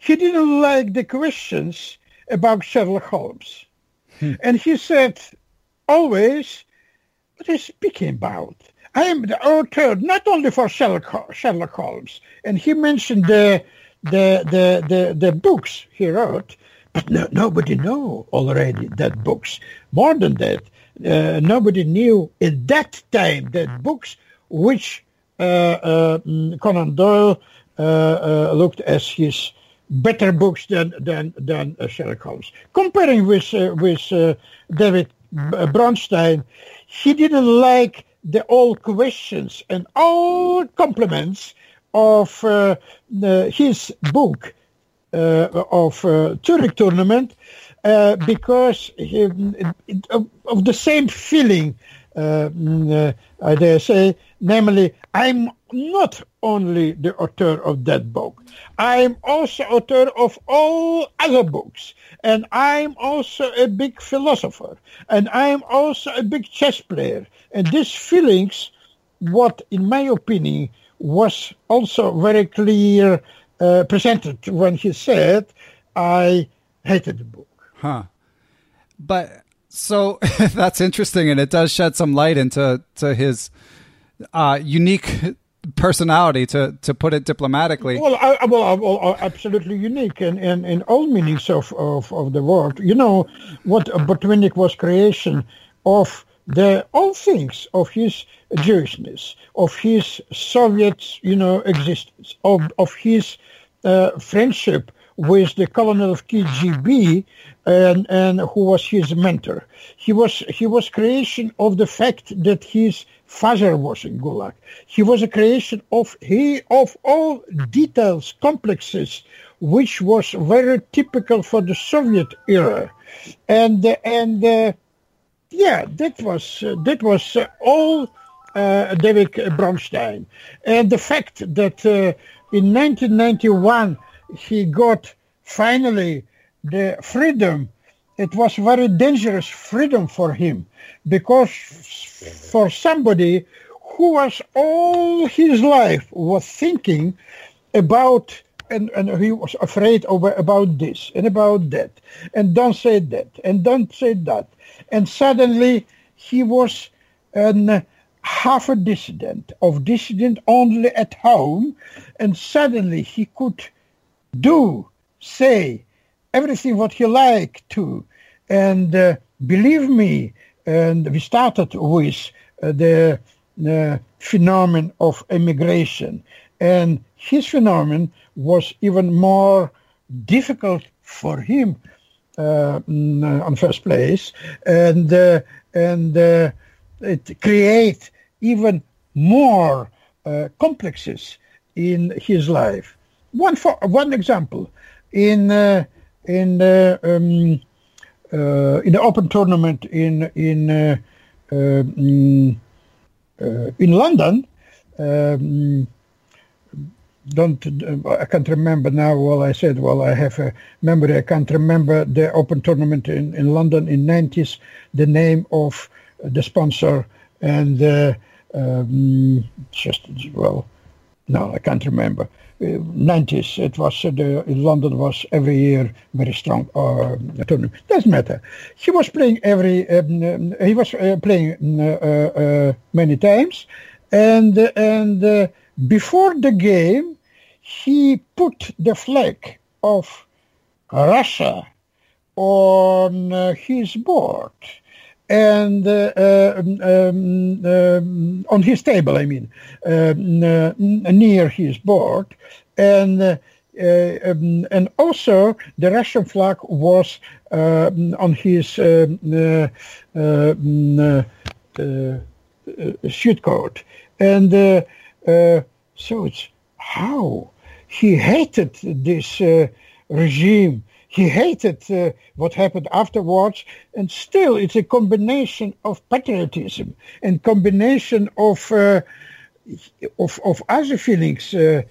he didn't like the questions about Sherlock Holmes, hmm. and he said always, "What are you speaking about?" I am the author not only for Sherlock, Holmes, and he mentioned the the the the, the books he wrote, but no, nobody know already that books. More than that, uh, nobody knew at that time that books which uh, uh, Conan Doyle uh, uh, looked as his better books than than than uh, Sherlock Holmes. Comparing with with David Bronstein, he didn't like the old questions and all compliments of uh, his book uh, of uh, tournament uh, because he, of, the same feeling, Uh, mm, uh, I dare say, namely, I'm not only the author of that book. I'm also author of all other books. And I'm also a big philosopher. And I'm also a big chess player. And these feelings, what in my opinion was also very clear uh, presented when he said, I hated the book. Huh. But so that's interesting. And it does shed some light into to his uh, unique personality to to put it diplomatically well I, well, well absolutely unique in, in, in all meanings of, of, of the word you know what Botvinnik was creation of the all things of his Jewishness, of his Soviet, you know, existence, of of his uh, friendship with the colonel of KGB, and and who was his mentor. He was he was creation of the fact that his father was in Gulag. He was a creation of he of all details, complexes, which was very typical for the Soviet era, and and. Uh, yeah, that was uh, that was uh, all uh, David Bronstein, and the fact that uh, in 1991 he got finally the freedom. It was very dangerous freedom for him because for somebody who was all his life was thinking about and, and he was afraid over about this and about that and don't say that and don't say that and suddenly he was an half a dissident of dissident only at home and suddenly he could do say everything what he like to. And uh, believe me and we started with uh, the uh, phenomenon of immigration. And his phenomenon was even more difficult for him uh, mm, on first place, and uh, and uh, it create even more complexes in his life. One for one example in in um, in the Open tournament in in uh, mm, uh, in London, um, don't I can't remember now. Well, I said, well, I have a memory. I can't remember the Open tournament in, in London in 90s, the name of the sponsor, and uh, um, just well, no, I can't remember. Uh, 90s, it was uh, the London was every year very strong uh, tournament. Doesn't matter. He was playing every. Um, he was uh, playing uh, many times, and and before the game, he put the flag of Russia on uh, his board and uh, um, um, um, on his table, I mean, um, uh, near his board, and uh, um, and also the Russian flag was uh, on his uh, suit coat, and so it's how he hated this uh, regime. He hated uh, what happened afterwards, and still it's a combination of patriotism and combination of uh, of, of other feelings uh,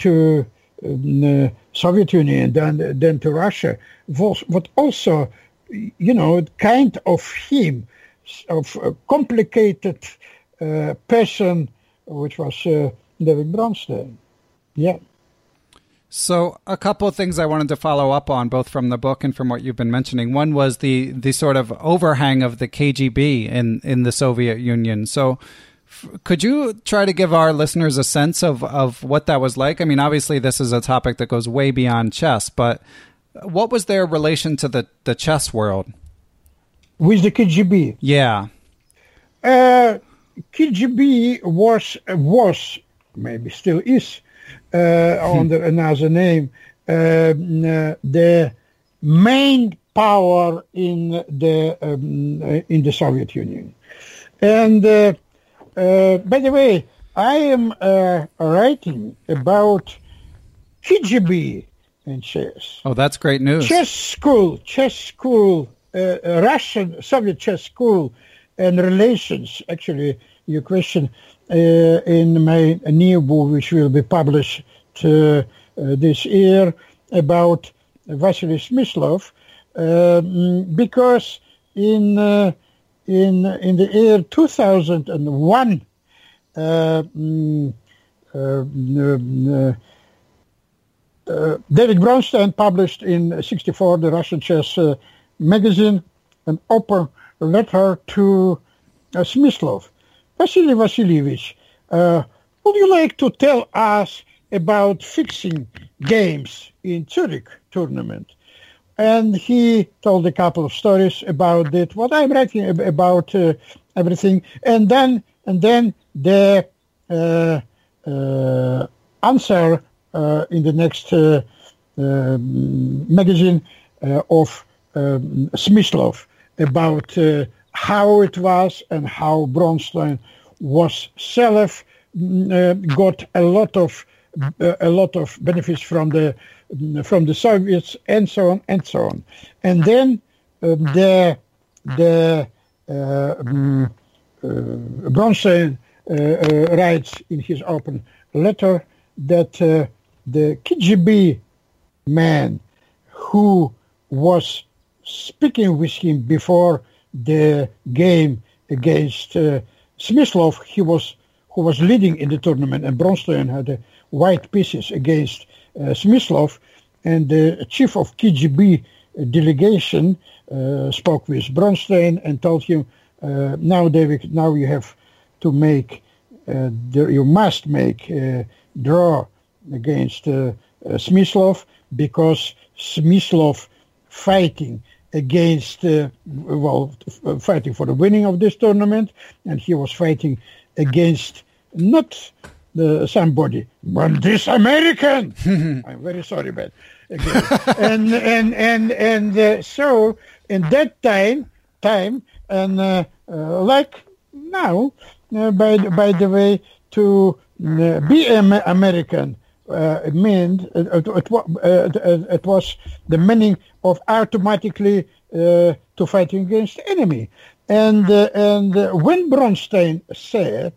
to um, Soviet Union than than to Russia. Was what also, you know, kind of him of a complicated uh, person, which was uh, David Bronstein. Yeah. So, a couple of things I wanted to follow up on, both from the book and from what you've been mentioning. One was the the sort of overhang of the KGB in in the Soviet Union. So, f- could you try to give our listeners a sense of of what that was like? I mean, obviously, this is a topic that goes way beyond chess, but what was their relation to the the chess world? With the KGB. Yeah. Uh, KGB was was maybe still is under another name uh, uh, the main power in the um, uh, in the Soviet Union. And uh, uh, by the way, I am uh, writing about KGB and chess. Oh, that's great news. Chess school, chess school, uh, uh, Russian Soviet chess school, and relations. Actually, your question uh, in my new book, which will be published uh, this year, about Vasily Smyslov, um, because in uh, in in the year 2001. Uh, mm, uh, mm, uh, David Bronstein published in 64 the Russian chess uh, magazine an open letter to uh, Smyslov. Vasily Vasilyevich, uh, would you like to tell us about fixing games in Zurich tournament? And he told a couple of stories about it, what I'm writing ab- about uh, everything. And then, and then the uh, uh, answer uh, in the next uh, um, magazine of um, Smyslov about how it was and how Bronstein was self mm, uh, got a lot of uh, a lot of benefits from the from the Soviets and so on and so on, and then um, the the uh, mm, uh, Bronstein uh, uh, writes in his open letter that uh, the KGB man who was speaking with him before the game against uh, Smyslov, he was who was leading in the tournament, and Bronstein had uh, white pieces against uh, Smyslov, and the chief of KGB delegation uh, spoke with Bronstein and told him, uh, "Now, David, now you have to make, uh, the, you must make draw against uh, uh, Smyslov because Smyslov fighting against, uh, well, f- fighting for the winning of this tournament, and he was fighting against not the, somebody, but this American. I'm very sorry, but and and and and uh, so in that time, time, and uh, uh, like now, uh, by the- by the way, to uh, be an American uh, it meant it, it, it, uh, it, it was the meaning of automatically uh, to fighting against the enemy. And uh, and uh, when Bronstein said,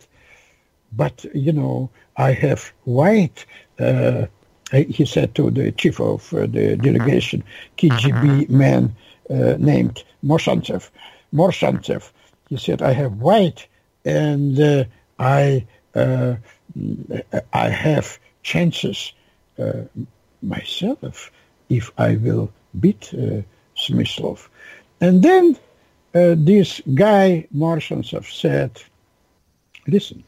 "But you know, I have white," uh, he said to the chief of uh, the delegation, KGB man uh, named Morshantsev. Morshantsev, he said, "I have white, and uh, I uh, I have." Chances uh, myself if I will beat uh, Smyslov. And then uh, this guy, Morshantsev, said, listen,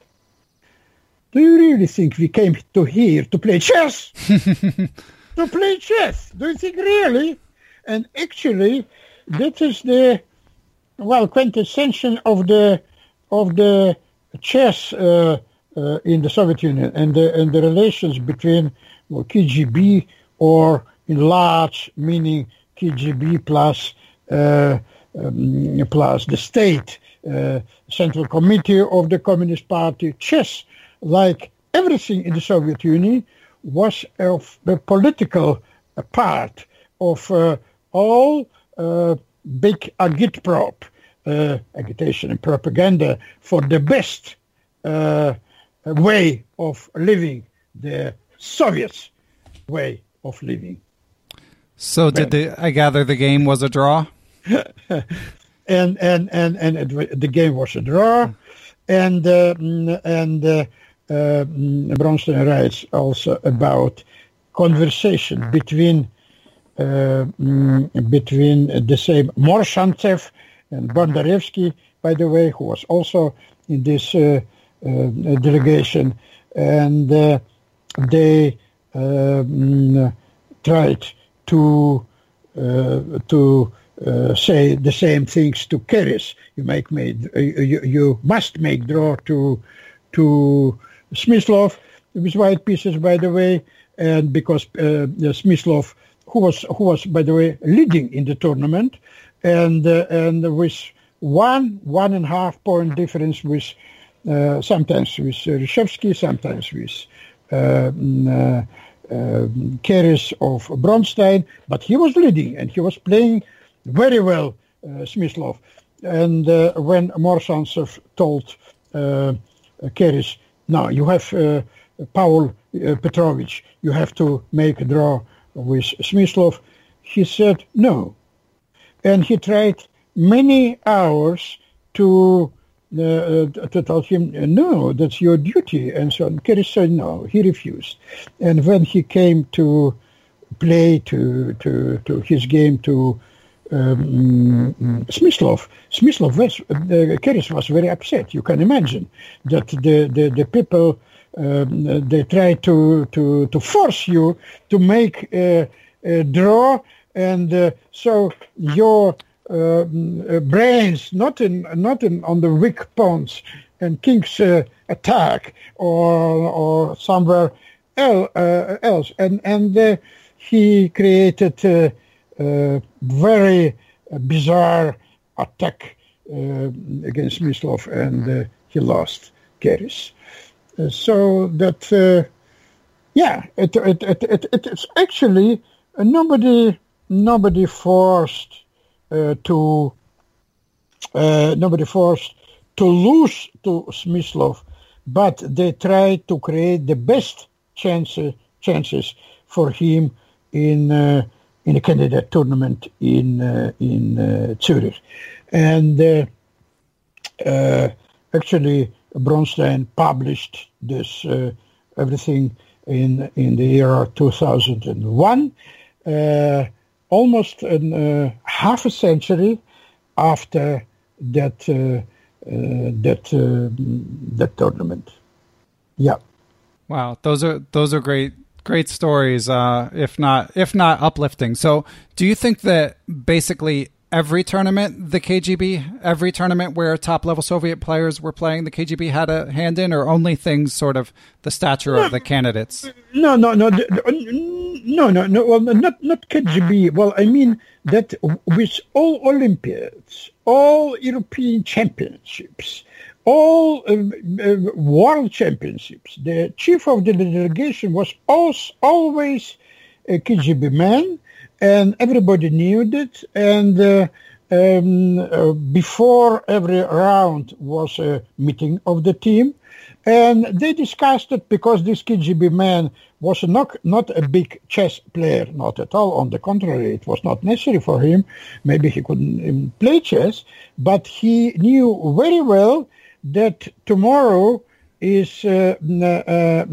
do you really think we came to here to play chess? to play chess? Do you think really? And actually, that is the, well, quintessential of the, of the chess uh, uh, in the Soviet Union and the, and the relations between well, KGB or in large meaning KGB plus uh, um, plus the state uh, central committee of the Communist Party chess like everything in the Soviet Union was of the political part of uh, all uh, big agitprop uh, agitation and propaganda for the best uh, way of living, the Soviet way of living. So, did the I gather the game was a draw? and and and and it, the game was a draw, and uh, and uh, uh, Bronstein writes also about conversation between uh, between the same Morshantsev and Bondarevsky, by the way, who was also in this uh, delegation, and uh, they um, tried to to say the same things to Keres. You make made you, you must make draw to to Smyslov with white pieces, by the way, and because uh, Smyslov, who was who was by the way leading in the tournament, and uh, and with one one and a half point difference with uh, sometimes with Reshevsky, sometimes with uh, Keres of Bronstein, but he was leading and he was playing very well, uh, Smyslov. And uh, when Morshantsev told uh, Keres, now you have uh, Paul Petrovich, you have to make a draw with Smyslov, he said no. And he tried many hours to uh, uh, to tell him, no, that's your duty, and so on. Keres said no. He refused. And when he came to play to to to his game to um, Smyslov, Smyslov was, uh, Keres was very upset. You can imagine that the the, the people um, they try to, to to force you to make a, a draw, and uh, so your uh, brains, not in not in on the weak points and King's uh, attack or or somewhere el, uh, else, and and he created a very bizarre attack against Smyslov, and he lost Keres. so that yeah, it, it, it, it, it's actually nobody nobody forced uh, to uh, nobody forced to lose to Smyslov, but they tried to create the best chances chances for him in uh, in a candidate tournament in uh, in uh, Zurich, and uh, actually Bronstein published this everything in in the year 2001 almost an, uh, half a century after that uh, that that tournament. Yeah. Wow, those are those are great great stories. Uh, if not if not uplifting. So, do you think that basically every tournament the KGB, every tournament where top level Soviet players were playing, the KGB had a hand in, or only things sort of the stature no, of the candidates? No, no, no, no, no, no. Well, not not KGB. Well, I mean that with all Olympiads, all European championships, all uh, uh, world championships, the chief of the delegation was always a KGB man and everybody knew it. And uh, um, uh, before every round was a meeting of the team, and they discussed it because this KGB man was not not a big chess player, not at all. On the contrary, it was not necessary for him. Maybe he couldn't play chess, but he knew very well that tomorrow is uh, uh,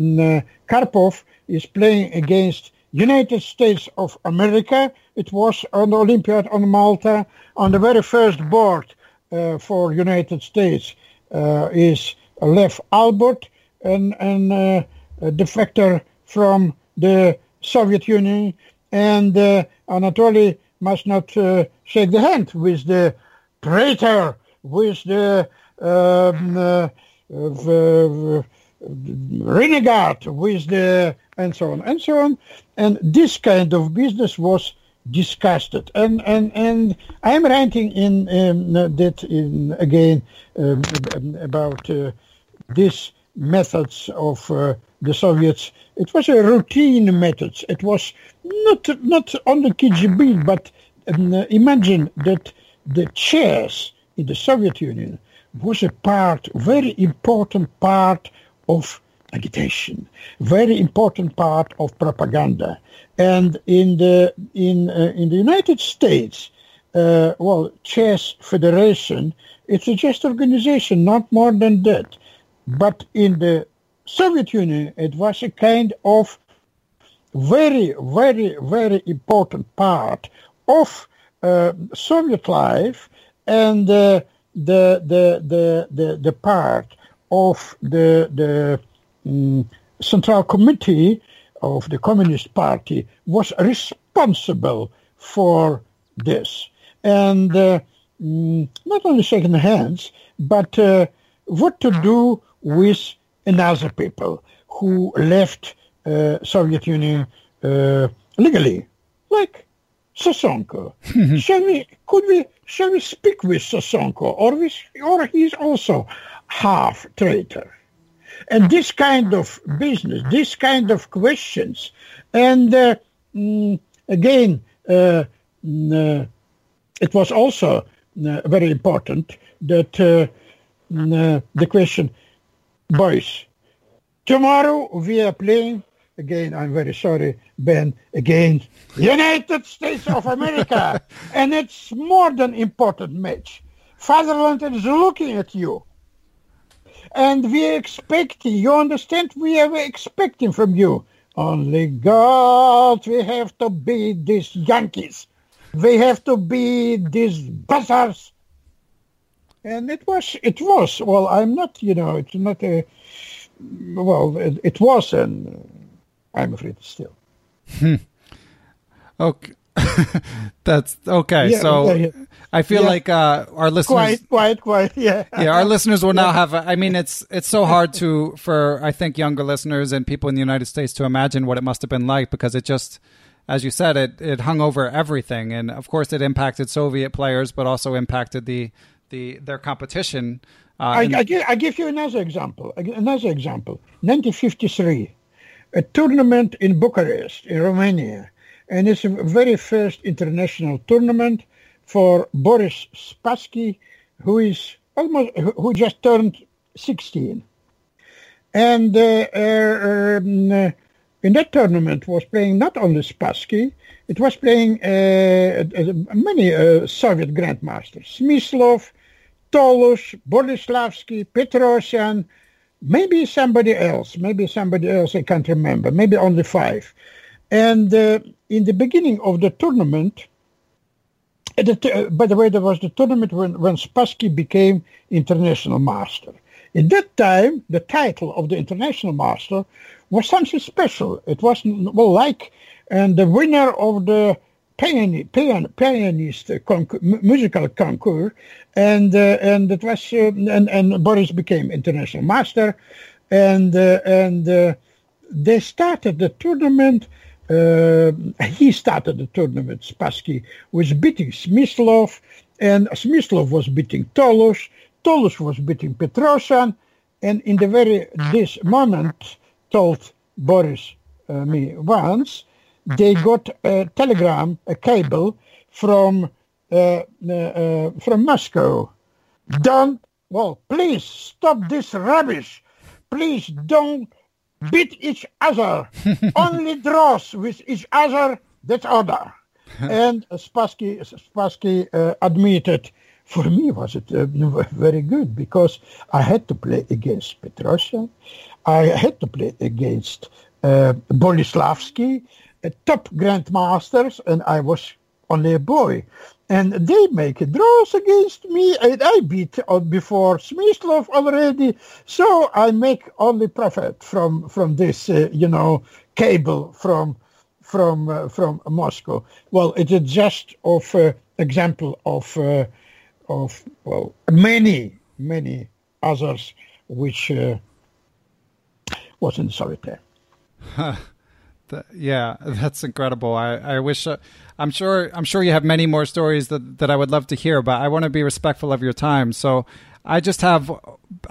Karpov is playing against United States of America. It was on the Olympiad on Malta. On the very first board uh, for United States uh, is Lev Alburt, an, an, uh, a defector from the Soviet Union, and uh, Anatoly must not uh, shake the hand with the traitor, with the um, uh, renegade, with the and so on and so on. And this kind of business was discussed. And and and I'm writing in um, that in again um, about uh, methods of uh, the Soviets. It was a routine methods. It was not not on the KGB, but um, imagine that the chess in the Soviet Union was a part, very important part of agitation, very important part of propaganda. And in the in uh, in the United States, uh, well, chess federation. It's a just organization, not more than that. But in the Soviet Union, it was a kind of very, very, very important part of uh, Soviet life and uh, the, the, the, the, the part of the, the um, Central Committee of the Communist Party was responsible for this. And uh, mm, not only shaking hands, but uh, what to do with another people who left uh, Soviet Union uh, legally, like Sosonko. shall we? Could we? Shall we speak with Sosonko, or with, or he's also half traitor? And this kind of business, this kind of questions, and uh, mm, again, uh, mm, uh, it was also uh, very important that mm, uh, the question, boys, tomorrow we are playing again. I'm very sorry, Ben. Again, United States of America, and it's more than important match. Fatherland is looking at you and we expecting, you understand, we are expecting from you. Only God, we have to be these Yankees. We have to be these buzzers. And it was, it was, well, I'm not, you know, it's not a, well, it, it was, and I'm afraid still. Hmm. okay. That's okay. Yeah, so yeah, yeah. I feel like uh, our listeners, quite, quite, quite, yeah, yeah. Our listeners will now have. I mean, it's it's so hard to for I think younger listeners and people in the United States to imagine what it must have been like because it just, as you said, it it hung over everything, and of course it impacted Soviet players, but also impacted the the their competition. Uh, I, I, give, I give you another example. Another example. 1953, a tournament in Bucharest, in Romania and it's a very first international tournament for Boris Spassky, who is almost who just turned 16. And uh, uh, um, uh, in that tournament was playing not only Spassky, it was playing uh, uh, many uh, Soviet grandmasters, Smyslov, Tolush, Boleslavsky, Petrosian, maybe somebody else, maybe somebody else I can't remember, maybe only five. And uh, in the beginning of the tournament, the, uh, by the way, there was the tournament when, when Spassky became international master. In that time, the title of the international master was something special. It was well like and the winner of the pian, pian, pianist musical concours, and uh, and it was uh, and and Boris became international master, and uh, and uh, they started the tournament uh, he started the tournament, Spassky was beating Smyslov, and Smyslov was beating Tolush, Tolush was beating Petrosian, and in the very this moment, told Boris uh, me once, they got a telegram, a cable from uh, uh, uh from Moscow. Don't well, please stop this rubbish. Please don't beat each other, only draws with each other, that's order. and Spassky, Spassky uh, admitted, for me was it uh, very good because I had to play against Petrosian, I had to play against uh, Boleslavsky, top grandmasters, and I was only a boy and they make draws against me and I beat before Smyslov already. So I make only profit from from this uh, you know cable from from uh, from Moscow. Well it is just of uh, example of uh, of well many many others which uh, was in solitaire yeah, that's incredible. I, I wish uh, I'm sure I'm sure you have many more stories that, that I would love to hear, but I want to be respectful of your time. So I just have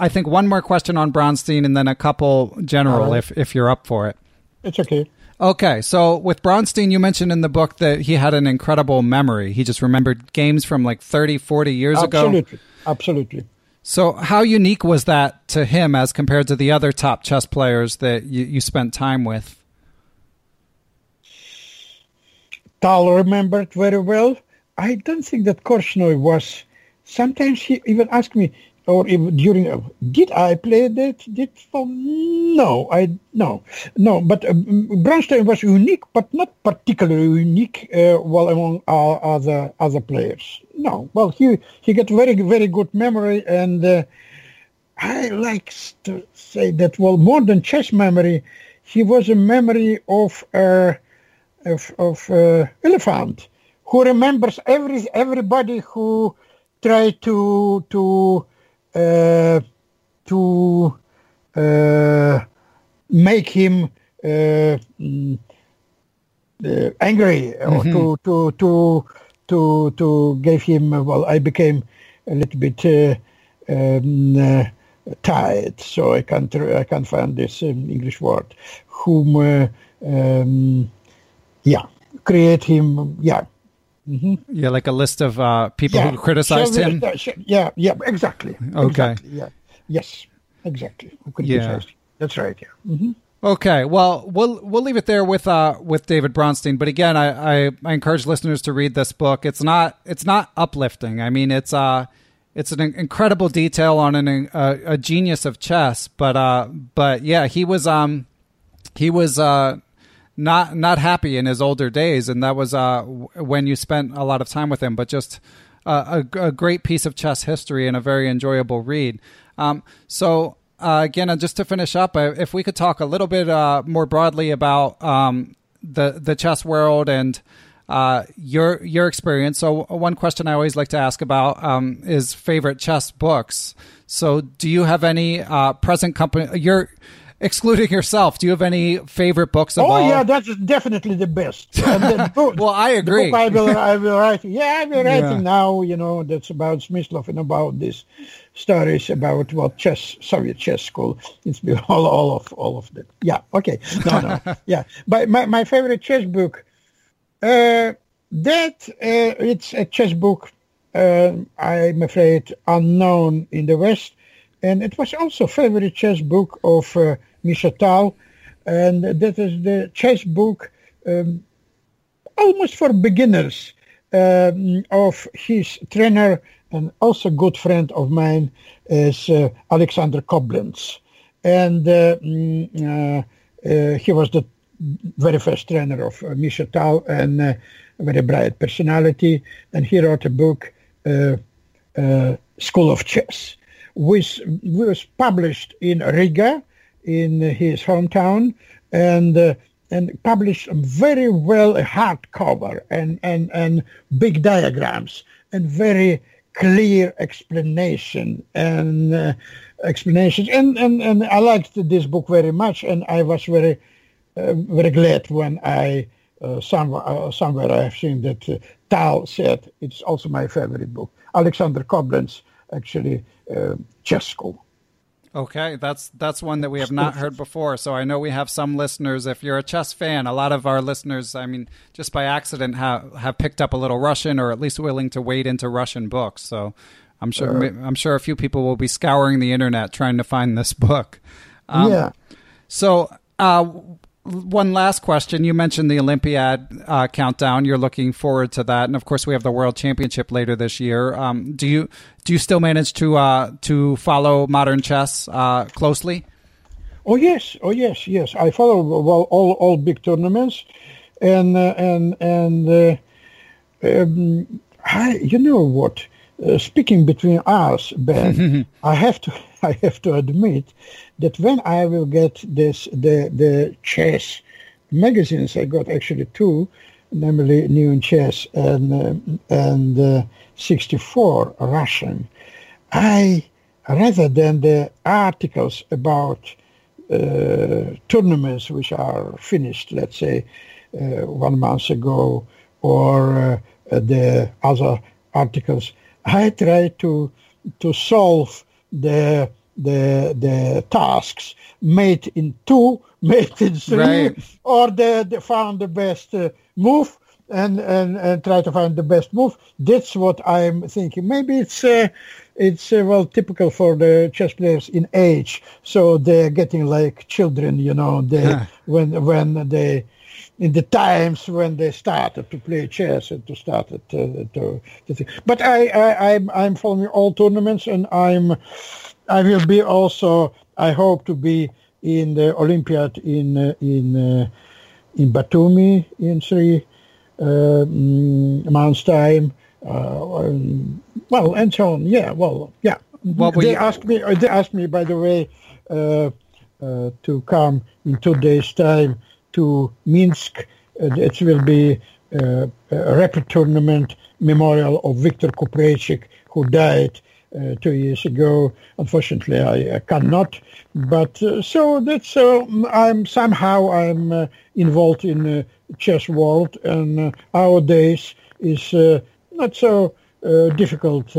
I think one more question on Bronstein and then a couple general if if you're up for it. It's okay. Okay, so with Bronstein, you mentioned in the book that he had an incredible memory. He just remembered games from like 30, 40 years absolutely. ago. Absolutely. Absolutely. So, how unique was that to him as compared to the other top chess players that you, you spent time with? Tal remembered very well. I don't think that Korchnoi was. Sometimes he even asked me, or even during, uh, did I play that? Did well, no, I no, no. But uh, Bronstein was unique, but not particularly unique. Uh, well, among our other other players, no. Well, he he got very very good memory, and uh, I like to say that. Well, more than chess memory, he was a memory of uh, of of uh, elephant who remembers every everybody who tried to to uh, to uh, make him uh, mm, uh, angry or Mm-hmm. to to to to to give him well I became a little bit uh, um, uh, tired so I can't I can't find this um, English word whom uh, um, yeah create him yeah Yeah, like a list of uh, people yeah who criticized So, him. yeah yeah exactly Okay. exactly, yeah yes exactly who Yeah. that's right yeah hmm Okay, well, we'll we'll leave it there with uh with David Bronstein. But again, I, I, I encourage listeners to read this book. It's not it's not uplifting. I mean, it's uh it's an incredible detail on an uh, a genius of chess. But uh but yeah, he was um he was uh not not happy in his older days, and that was uh when you spent a lot of time with him. But just uh, a, a great piece of chess history and a very enjoyable read. Um, so uh, again, just to finish up, uh, if we could talk a little bit uh, more broadly about um, the the chess world and uh, your your experience. So one question I always like to ask about um, is favorite chess books. So do you have any uh, present company? You're excluding yourself. Do you have any favorite books of Oh all? yeah, that's definitely the best. And the book, Well, I agree. I will, I will write. Yeah, I will writing Yeah. now. You know, that's about Smyslov and about this stories about what chess, Soviet chess school. It's been all, all of all of that. Yeah. Okay. No, no. yeah. But my my favorite chess book. Uh, that uh, it's a chess book. Uh, I'm afraid unknown in the West, and it was also favorite chess book of uh, Misha Tal, and that is the chess book um, almost for beginners um, of his trainer and also good friend of mine is uh, Alexander Koblenz, and uh, mm, uh, uh, he was the very first trainer of uh, Misha Tal and uh, a very bright personality, and he wrote a book, uh, School of Chess, which was published in Riga, in his hometown, and uh, and published very well hardcover and and and big diagrams and very clear explanation and uh, explanations and, and and I liked this book very much and I was very uh, very glad when I uh, somewhere, uh, somewhere I have seen that uh, Tal said it's also my favorite book. Alexander Koblenz, actually, uh, school. Okay, that's that's one that we have not heard before. So I know we have some listeners. If you're a chess fan, a lot of our listeners, I mean, just by accident, have have picked up a little Russian, or at least willing to wade into Russian books. So I'm sure I'm sure a few people will be scouring the internet trying to find this book. Um, yeah. So, uh, one last question. You mentioned the Olympiad uh, countdown. You're looking forward to that, and of course, we have the World Championship later this year. Um, do you do you still manage to uh, to follow modern chess uh, closely? Oh yes, oh yes, yes. I follow well all all big tournaments, and uh, and and uh, um, I you know what? Uh, speaking between us, Ben, I have to I have to admit that when I will get this the the chess magazines, I got actually two, namely New in Chess and uh, and uh, 64 Russian. I rather than the articles about uh, tournaments which are finished, let's say, uh, one month ago, or uh, the other articles, I try to to solve the the the tasks made in two, made in three, Right. or the, the found the best uh, move and, and, and try to find the best move. That's what I'm thinking. Maybe it's uh, it's uh, well typical for the chess players in age, so they're getting like children, you know. They Yeah. when when they in the times when they started to play chess and to started to, to, to think. But I, I I'm I'm following all tournaments and I'm I will be also I hope to be in the Olympiad in uh, in uh, in Batumi in three uh, mm, months time. Uh, um, well, and so on. Yeah. Well, yeah. What they you- asked me. uh, They asked me, by the way, uh, uh, to come in two days' time to Minsk. Uh, it will be uh, a rapid tournament memorial of Viktor Kupreichik, who died uh, two years ago. Unfortunately, I, cannot. But uh, so that's uh, I'm somehow I'm involved in the chess world, and our days is not so difficult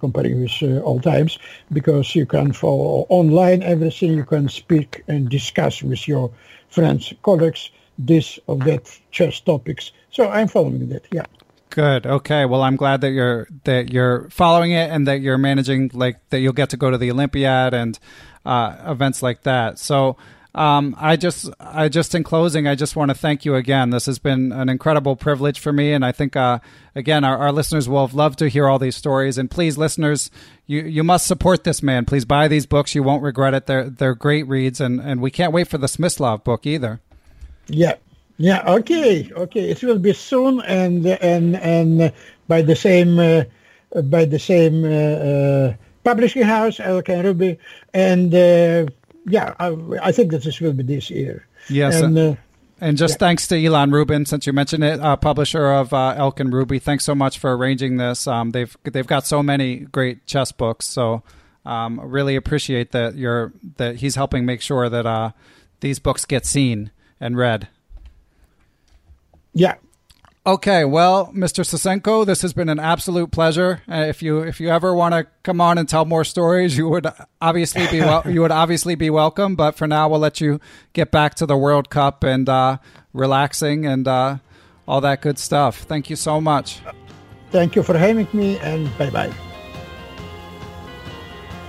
comparing with old times because you can follow online everything. You can speak and discuss with your friends, colleagues, this or that chess topics. So I'm following that. Yeah. Good. Okay. Well, I'm glad that you're that you're following it and that you're managing like that. You'll get to go to the Olympiad and uh, events like that. So, um, I just, I just in closing, I just want to thank you again. This has been an incredible privilege for me, and I think, uh, again, our, our listeners will have loved to hear all these stories. And please, listeners, you you must support this man. Please buy these books. You won't regret it. They're they're great reads, and and we can't wait for the Smyslov book either. Yeah. Yeah. Okay. Okay. It will be soon, and and and by the same uh, by the same uh, uh, publishing house, Elk and Ruby, and uh, yeah, I, I think that this will be this year. Yes, And, uh, And just thanks to Ilan Rubin, since you mentioned it, uh, publisher of uh, Elk and Ruby. Thanks so much for arranging this. Um, they've they've got so many great chess books, so um, really appreciate that you're that he's helping make sure that uh, these books get seen and read. yeah. Okay, well, Mr. Sosonko, this has been an absolute pleasure. Uh, if you if you ever want to come on and tell more stories, you would obviously be wel- you would obviously be welcome. But for now, we'll let you get back to the World Cup and uh, relaxing and uh, all that good stuff. Thank you so much. Thank you for having me, and bye bye.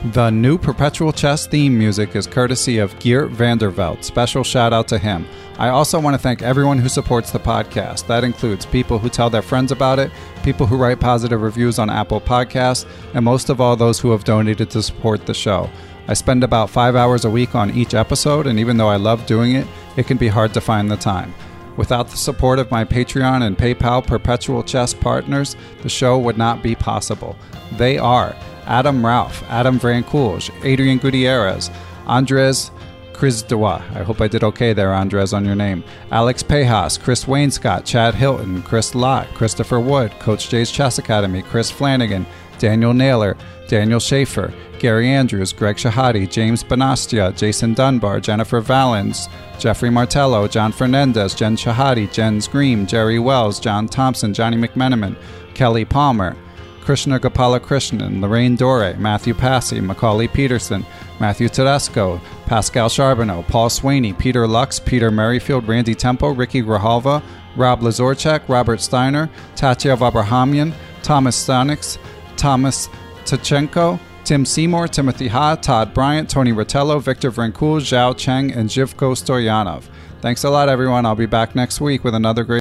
The new Perpetual Chess theme music is courtesy of Geert Vanderveld. Special shout out to him. I also want to thank everyone who supports the podcast. That includes people who tell their friends about it, people who write positive reviews on Apple Podcasts, and most of all, those who have donated to support the show. I spend about five hours a week on each episode, and even though I love doing it, it can be hard to find the time. Without the support of my Patreon and PayPal Perpetual Chess partners, the show would not be possible. They are Adam Ralph, Adam Vrancoulge, Adrian Gutierrez, Andres Krizdawa. I hope I did okay there, Andres, on your name. Alex Pejas, Chris Wainscott, Chad Hilton, Chris Lott, Christopher Wood, Coach Jay's Chess Academy, Chris Flanagan, Daniel Naylor, Daniel Schaefer, Gary Andrews, Greg Shahadi, James Benastia, Jason Dunbar, Jennifer Valens, Jeffrey Martello, John Fernandez, Jen Shahadi, Jens Green, Jerry Wells, John Thompson, Johnny McMenamin, Kelly Palmer, Krishna Gopala Krishnan, Lorraine Dore, Matthew Passy, Macaulay Peterson, Matthew Tedesco, Pascal Charbonneau, Paul Sweeney, Peter Lux, Peter Merrifield, Randy Tempo, Ricky Grahalva, Rob Lazorchak, Robert Steiner, Tatya Abrahamian, Thomas Stanix, Thomas Tachenko, Tim Seymour, Timothy Ha, Todd Bryant, Tony Rotello, Victor Vrancoul, Zhao Cheng, and Jivko Stoyanov. Thanks a lot, everyone. I'll be back next week with another great.